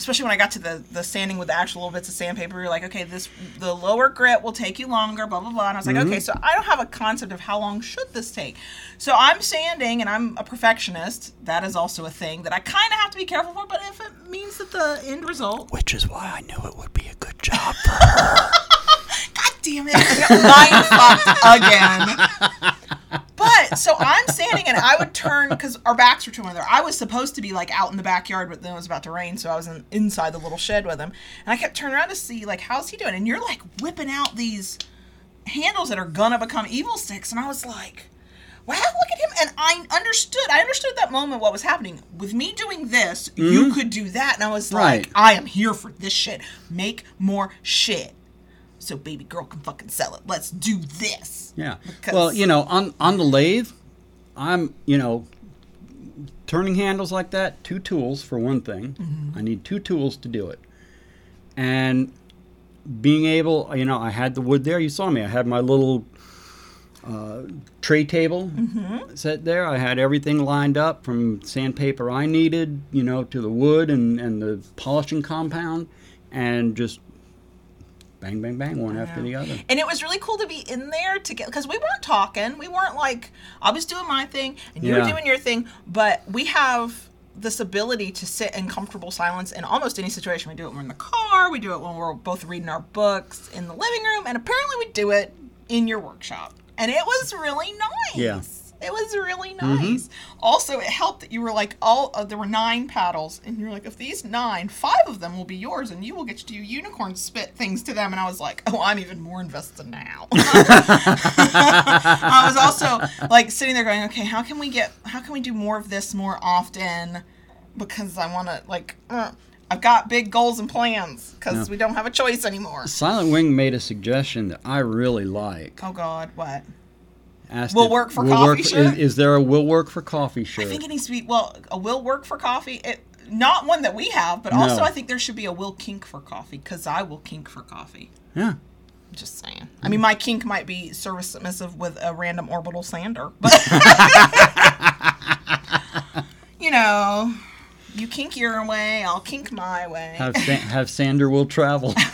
especially when I got to the the sanding with the actual little bits of sandpaper, you're like, okay, this the lower grit will take you longer, blah blah blah. And I was like, mm-hmm. okay, so I don't have a concept of how long should this take. So I'm sanding, and I'm a perfectionist. That is also a thing that I kind of have to be careful for. But if it means that the end result, Which is why I knew it would be a good job for her. Damn it, mind fucked again. But so I'm standing and I would turn because our backs were to one another. I was supposed to be like out in the backyard, but then it was about to rain, so I was in, inside the little shed with him. And I kept turning around to see like how's he doing, and you're like whipping out these handles that are gonna become evil sticks, and I was like, wow, look at him. And I understood. I understood that moment what was happening with me doing this. You mm-hmm. could do that, and I was like, I am here for this shit. Make more shit. So baby girl can fucking sell it. Let's do this. Yeah. Because- Well, you know, on on the lathe, I'm you know turning handles like that. Two tools for one thing. Mm-hmm. I need two tools to do it, and being able, you know, I had the wood there. You saw me. I had my little uh, tray table Mm-hmm. set there. I had everything lined up from sandpaper I needed, you know, to the wood and and the polishing compound, and just bang, bang, bang, one after the other. And it was really cool to be in there to get because we weren't talking. We weren't like I was doing my thing and you were doing your thing, but we have this ability to sit in comfortable silence in almost any situation. We do it when we're in the car, we do it when we're both reading our books in the living room, and apparently we do it in your workshop. And it was really nice. Yeah. It was really nice. Also, it helped that you were like, all uh, there were nine paddles, and you're like, of these nine, five of them will be yours, and you will get to do unicorn spit things to them. And I was like, oh, I'm even more invested now. I was also like sitting there going, okay, how can we get, how can we do more of this more often? Because I want to like, uh, I've got big goals and plans because we don't have a choice anymore. Silent Wing made a suggestion that I really like. Oh God, what? Asked Will work for will coffee is, shirt? is there a will work for coffee shirt? I think it needs to be well, a will work for coffee. It not one that we have, but also I think there should be a will kink for coffee because I will kink for coffee. yeah. Just saying. I mean, my kink might be service submissive with a random orbital sander, but you know, you kink your way, I'll kink my way. Have have Sander will travel.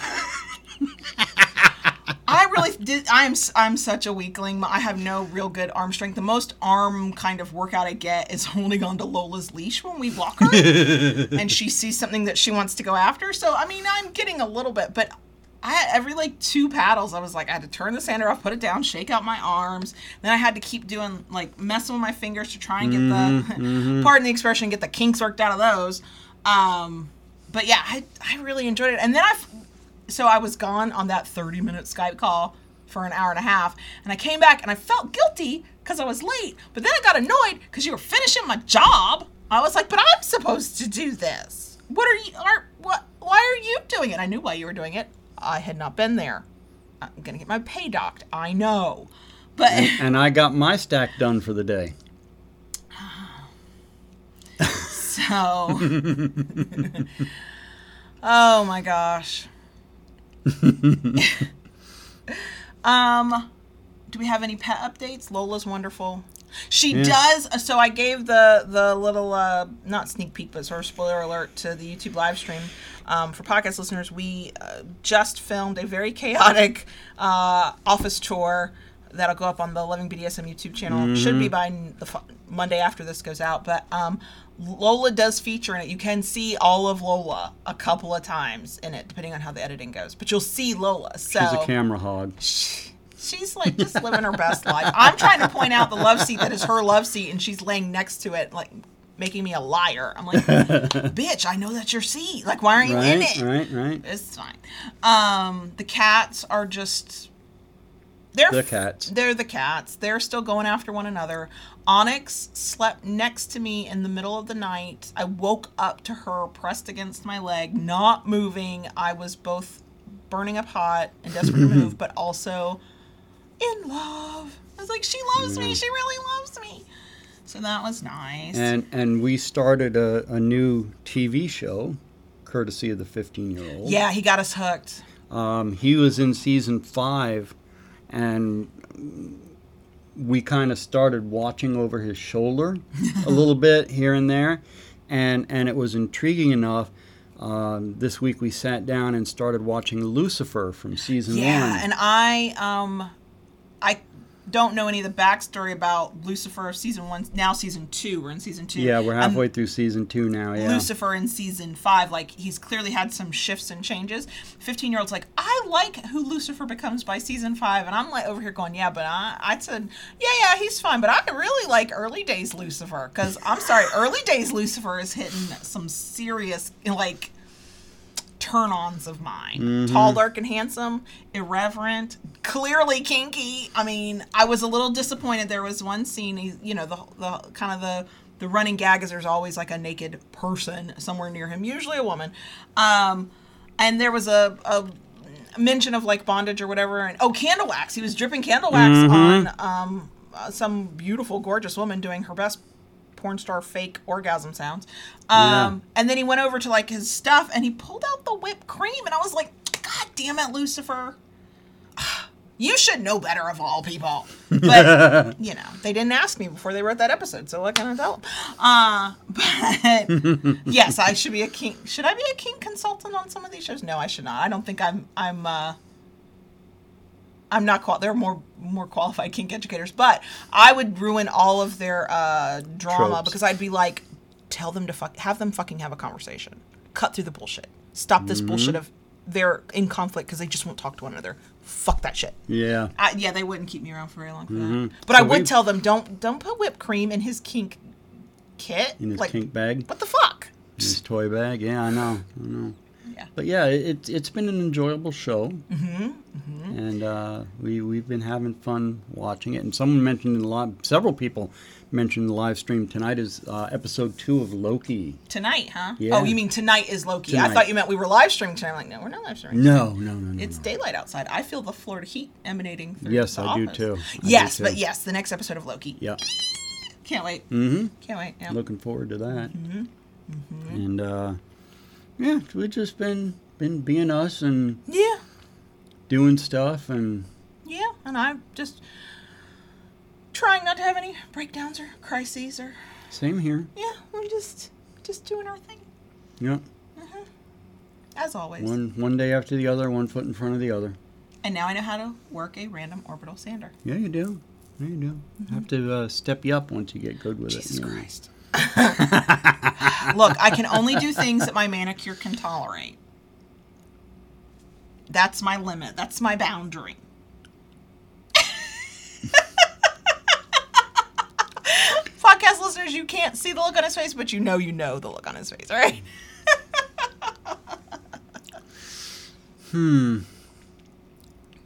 I really did. I'm I'm such a weakling. I have no real good arm strength. The most arm kind of workout I get is holding onto Lola's leash when we walk her, and she sees something that she wants to go after. So I mean, I'm getting a little bit, but I every like two paddles, I was like, I had to turn the sander off, put it down, shake out my arms. Then I had to keep doing like messing with my fingers to try and get the, pardon the expression, get the kinks worked out of those. Um, but yeah, I I really enjoyed it, and then I so I was gone on that 30 minute Skype call for an hour and a half, and I came back and I felt guilty because I was late. But then I got annoyed because you were finishing my job. I was like, but I'm supposed to do this. What are you? Are what? Why are you doing it? I knew why you were doing it. I had not been there. I'm gonna get my pay docked. I know, but and I got my stack done for the day. so. oh my gosh. um, do we have any pet updates? Lola's wonderful. She Yeah. does. uh, So I gave the the little uh, not sneak peek, but sort of spoiler alert to the YouTube live stream. Um, for podcast listeners, we uh, just filmed a very chaotic uh, office tour that'll go up on the Loving BDSM YouTube channel. Should be by the fu- Monday after this goes out. But um, Lola does feature in it. You can see all of Lola a couple of times in it, depending on how the editing goes. But you'll see Lola. So She's a camera hog. she's like just living her best life. I'm trying to point out the love seat that is her love seat, and she's laying next to it, like making me a liar. I'm like, bitch, I know that's your seat. Like, why aren't you in Right, it? right, right. It's fine. Um, the cats are just they're The cats. They're the cats. They're still going after one another. Onyx slept next to me in the middle of the night. I woke up to her pressed against my leg, not moving. I was both burning up hot and desperate to move, but also in love. I was like, she loves me. She really loves me. So that was nice. And and we started a, a new TV show, courtesy of the 15 year old. yeah, he got us hooked. Um, he was in season five, and we kind of started watching over his shoulder a little bit here and there, and and it was intriguing enough. Um, this week we sat down and started watching Lucifer from season Yeah, one. and I um I don't know any of the backstory about Lucifer season one. Now season two. We're in season two. yeah, we're And halfway through season two now. Yeah. Lucifer in season five, like he's clearly had some shifts and changes. Fifteen year olds like, I like who Lucifer becomes by season five, and I'm like over here going, yeah, but I, I said, yeah, yeah, he's fine, but I really like early days Lucifer because I'm sorry, early days Lucifer is hitting some serious like turn-ons of mine. Tall, dark, and handsome, irreverent, clearly kinky. I mean, I was a little disappointed. There was one scene, you know, the the kind of the the running gag is there's always like a naked person somewhere near him, usually a woman. Um, and there was a, a mention of like bondage or whatever, and oh, candle wax. He was dripping candle wax on um, uh, some beautiful, gorgeous woman doing her best porn star fake orgasm sounds. Um, And then he went over to like his stuff and he pulled out the whipped cream, and I was like, God damn it, Lucifer. You should know better of all people. But, you know, they didn't ask me before they wrote that episode, so what can I tell them? Uh, but yes, I should be a king. Should I be a king consultant on some of these shows? No, I should not. I don't think I'm, I'm, uh, I'm not qual. There are more more qualified kink educators, but I would ruin all of their uh, drama Tropes. because I'd be like, tell them to fuck, have them fucking have a conversation, cut through the bullshit, stop this bullshit of they're in conflict because they just won't talk to one another. Fuck that shit. yeah. I, yeah, they wouldn't keep me around for very long for that. But I would tell them don't don't put whipped cream in his kink kit. In his like, kink bag, what the fuck? his toy bag. Yeah, I know. I know. Yeah. But yeah, it, it's been an enjoyable show, mm-hmm, and uh, we we've been having fun watching it. And someone mentioned in the live, several people mentioned the live stream tonight is uh, episode two of Loki. Tonight, huh? Yeah. Oh, you mean tonight is Loki? I thought you meant we were live streaming tonight. I'm like, no, we're not live streaming. No, no, no, no. It's no. daylight outside. I feel the Florida heat emanating through Yes, the I do office. too. I do yes, too. but yes, the next episode of Loki. Yeah, Can't wait. mm-hmm. Can't wait. Yeah. Looking forward to that. Mm-hmm. And uh, yeah, we've just been been being us and Yeah. doing stuff and Yeah. And I'm just trying not to have any breakdowns or crises or same here. yeah, we're just just doing our thing Yeah, as always. one one day after the other, one foot in front of the other. And now I know how to work a random orbital sander. Yeah, you do. Yeah, you do. Have to uh, step you up once you get good with Mm-hmm. Jesus it. you know. Look, I can only do things that my manicure can tolerate. That's my limit. That's my boundary. Podcast listeners, you can't see the look on his face, but you know you know the look on his face, right? Hmm.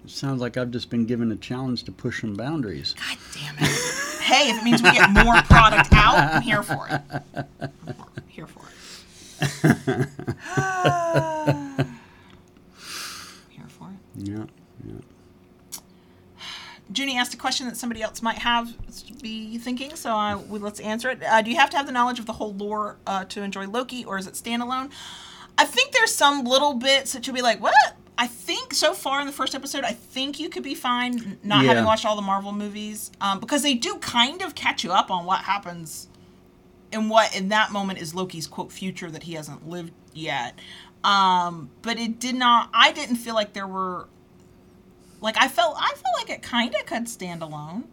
Sounds like I've just been given a challenge to push some boundaries. God damn it. Hey, if it means we get more product out, I'm here for it. I'm here for it. here for it. Yeah, yeah. Junie asked a question that somebody else might have be thinking, so I, we, let's answer it. Uh, do you have to have the knowledge of the whole lore uh, to enjoy Loki, or is it standalone? I think there's some little bits that you'll be like, what? I think so far in the first episode, I think you could be fine not Yeah. having watched all the Marvel movies um, because they do kind of catch you up on what happens and what in that moment is Loki's quote future that he hasn't lived yet. Um, but it did not. I didn't feel like there were like I felt I felt like it kind of could stand alone.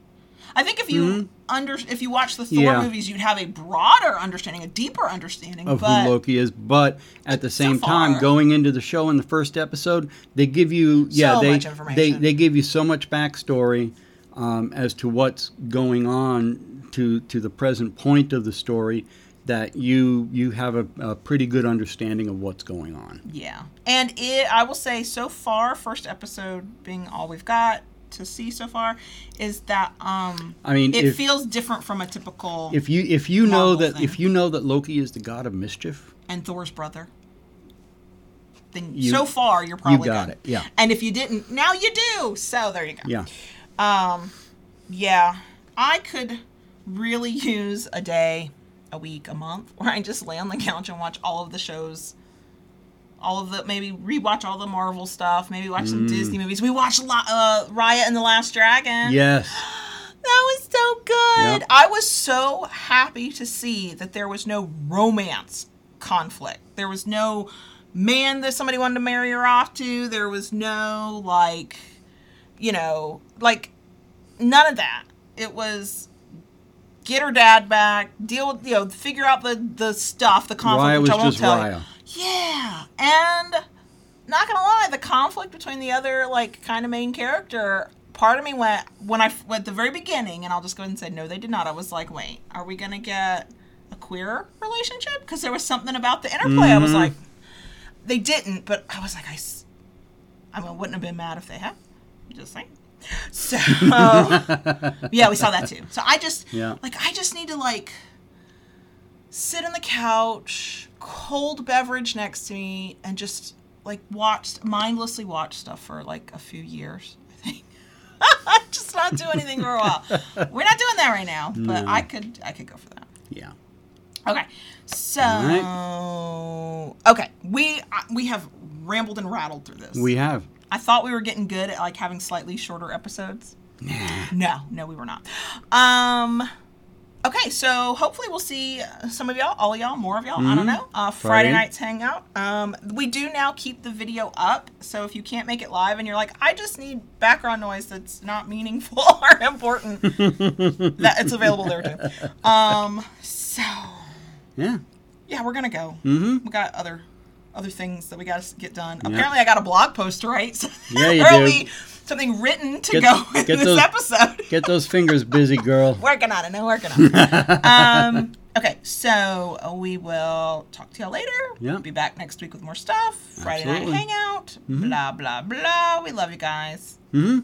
I think if you under if you watch the Thor Mm-hmm. Yeah. movies, you'd have a broader understanding, a deeper understanding. Of who Loki is, but at the same time, far. going into the show in the first episode, they give you yeah So they much they they give you so much backstory um, as to what's going on to to the present point of the story that you you have a, a pretty good understanding of what's going on. yeah, and it I will say so far, first episode being all we've got to see so far, is that um I mean, it if feels different from a typical if you if you know that thing. if you know that Loki is the god of mischief, and Thor's brother. Then You- so far you're probably got good. it, yeah. And if you didn't, now you do. So there you go. yeah, Um, yeah, I could really use a day, a week, a month where I just lay on the couch and watch all of the shows. All of the maybe rewatch all the Marvel stuff, maybe watch some Disney movies. We watched La- uh, Raya and the Last Dragon. yes, That was so good. Yep. I was so happy to see that there was no romance conflict. There was no man that somebody wanted to marry her off to. There was no like, you know, like none of that. It was get her dad back, deal with you know, figure out the the stuff, the conflict. Raya which was I won't just tell Raya. you. Yeah, and not gonna lie, the conflict between the other like kind of main character. Part of me went when I at the very beginning, and I'll just go ahead and say no, they did not. I was like, wait, are we gonna get a queer relationship? Because there was something about the interplay. I was Mhm. like, they didn't, but I was like, I mean, wouldn't have been mad if they had. Just saying. So yeah, we saw that too. So I just Yeah. like I just need to like sit on the couch, cold beverage next to me, and just like watched mindlessly watch stuff for like a few years. I think. just not do anything for a while. We're not doing that right now, but No. I could I could go for that. Yeah. Okay, so All okay, we uh, we have rambled and rattled through this. We have. I thought we were getting good at like having slightly shorter episodes. Nah. No, no, we were not. Um, okay, so hopefully we'll see uh, some of y'all, all of y'all, more of y'all. I don't know. Uh, Friday Friday. nights hangout. Um, we do now keep the video up, so if you can't make it live and you're like, I just need background noise that's not meaningful or important, that it's available there too. Um, so Yeah. yeah, we're gonna go. Mm-hmm. We got other other things that we got to get done. Yeah. Apparently, I got a blog post to write. So Yeah, you do. something written to Get- go in get this those- episode. Get those fingers busy, girl. working on it. I'm working on it. um, okay, so we will talk to y'all later. Yeah. We'll be back next week with more stuff. Friday Absolutely. night hangout. Mhm. Blah blah blah. We love you guys. Mm-hmm.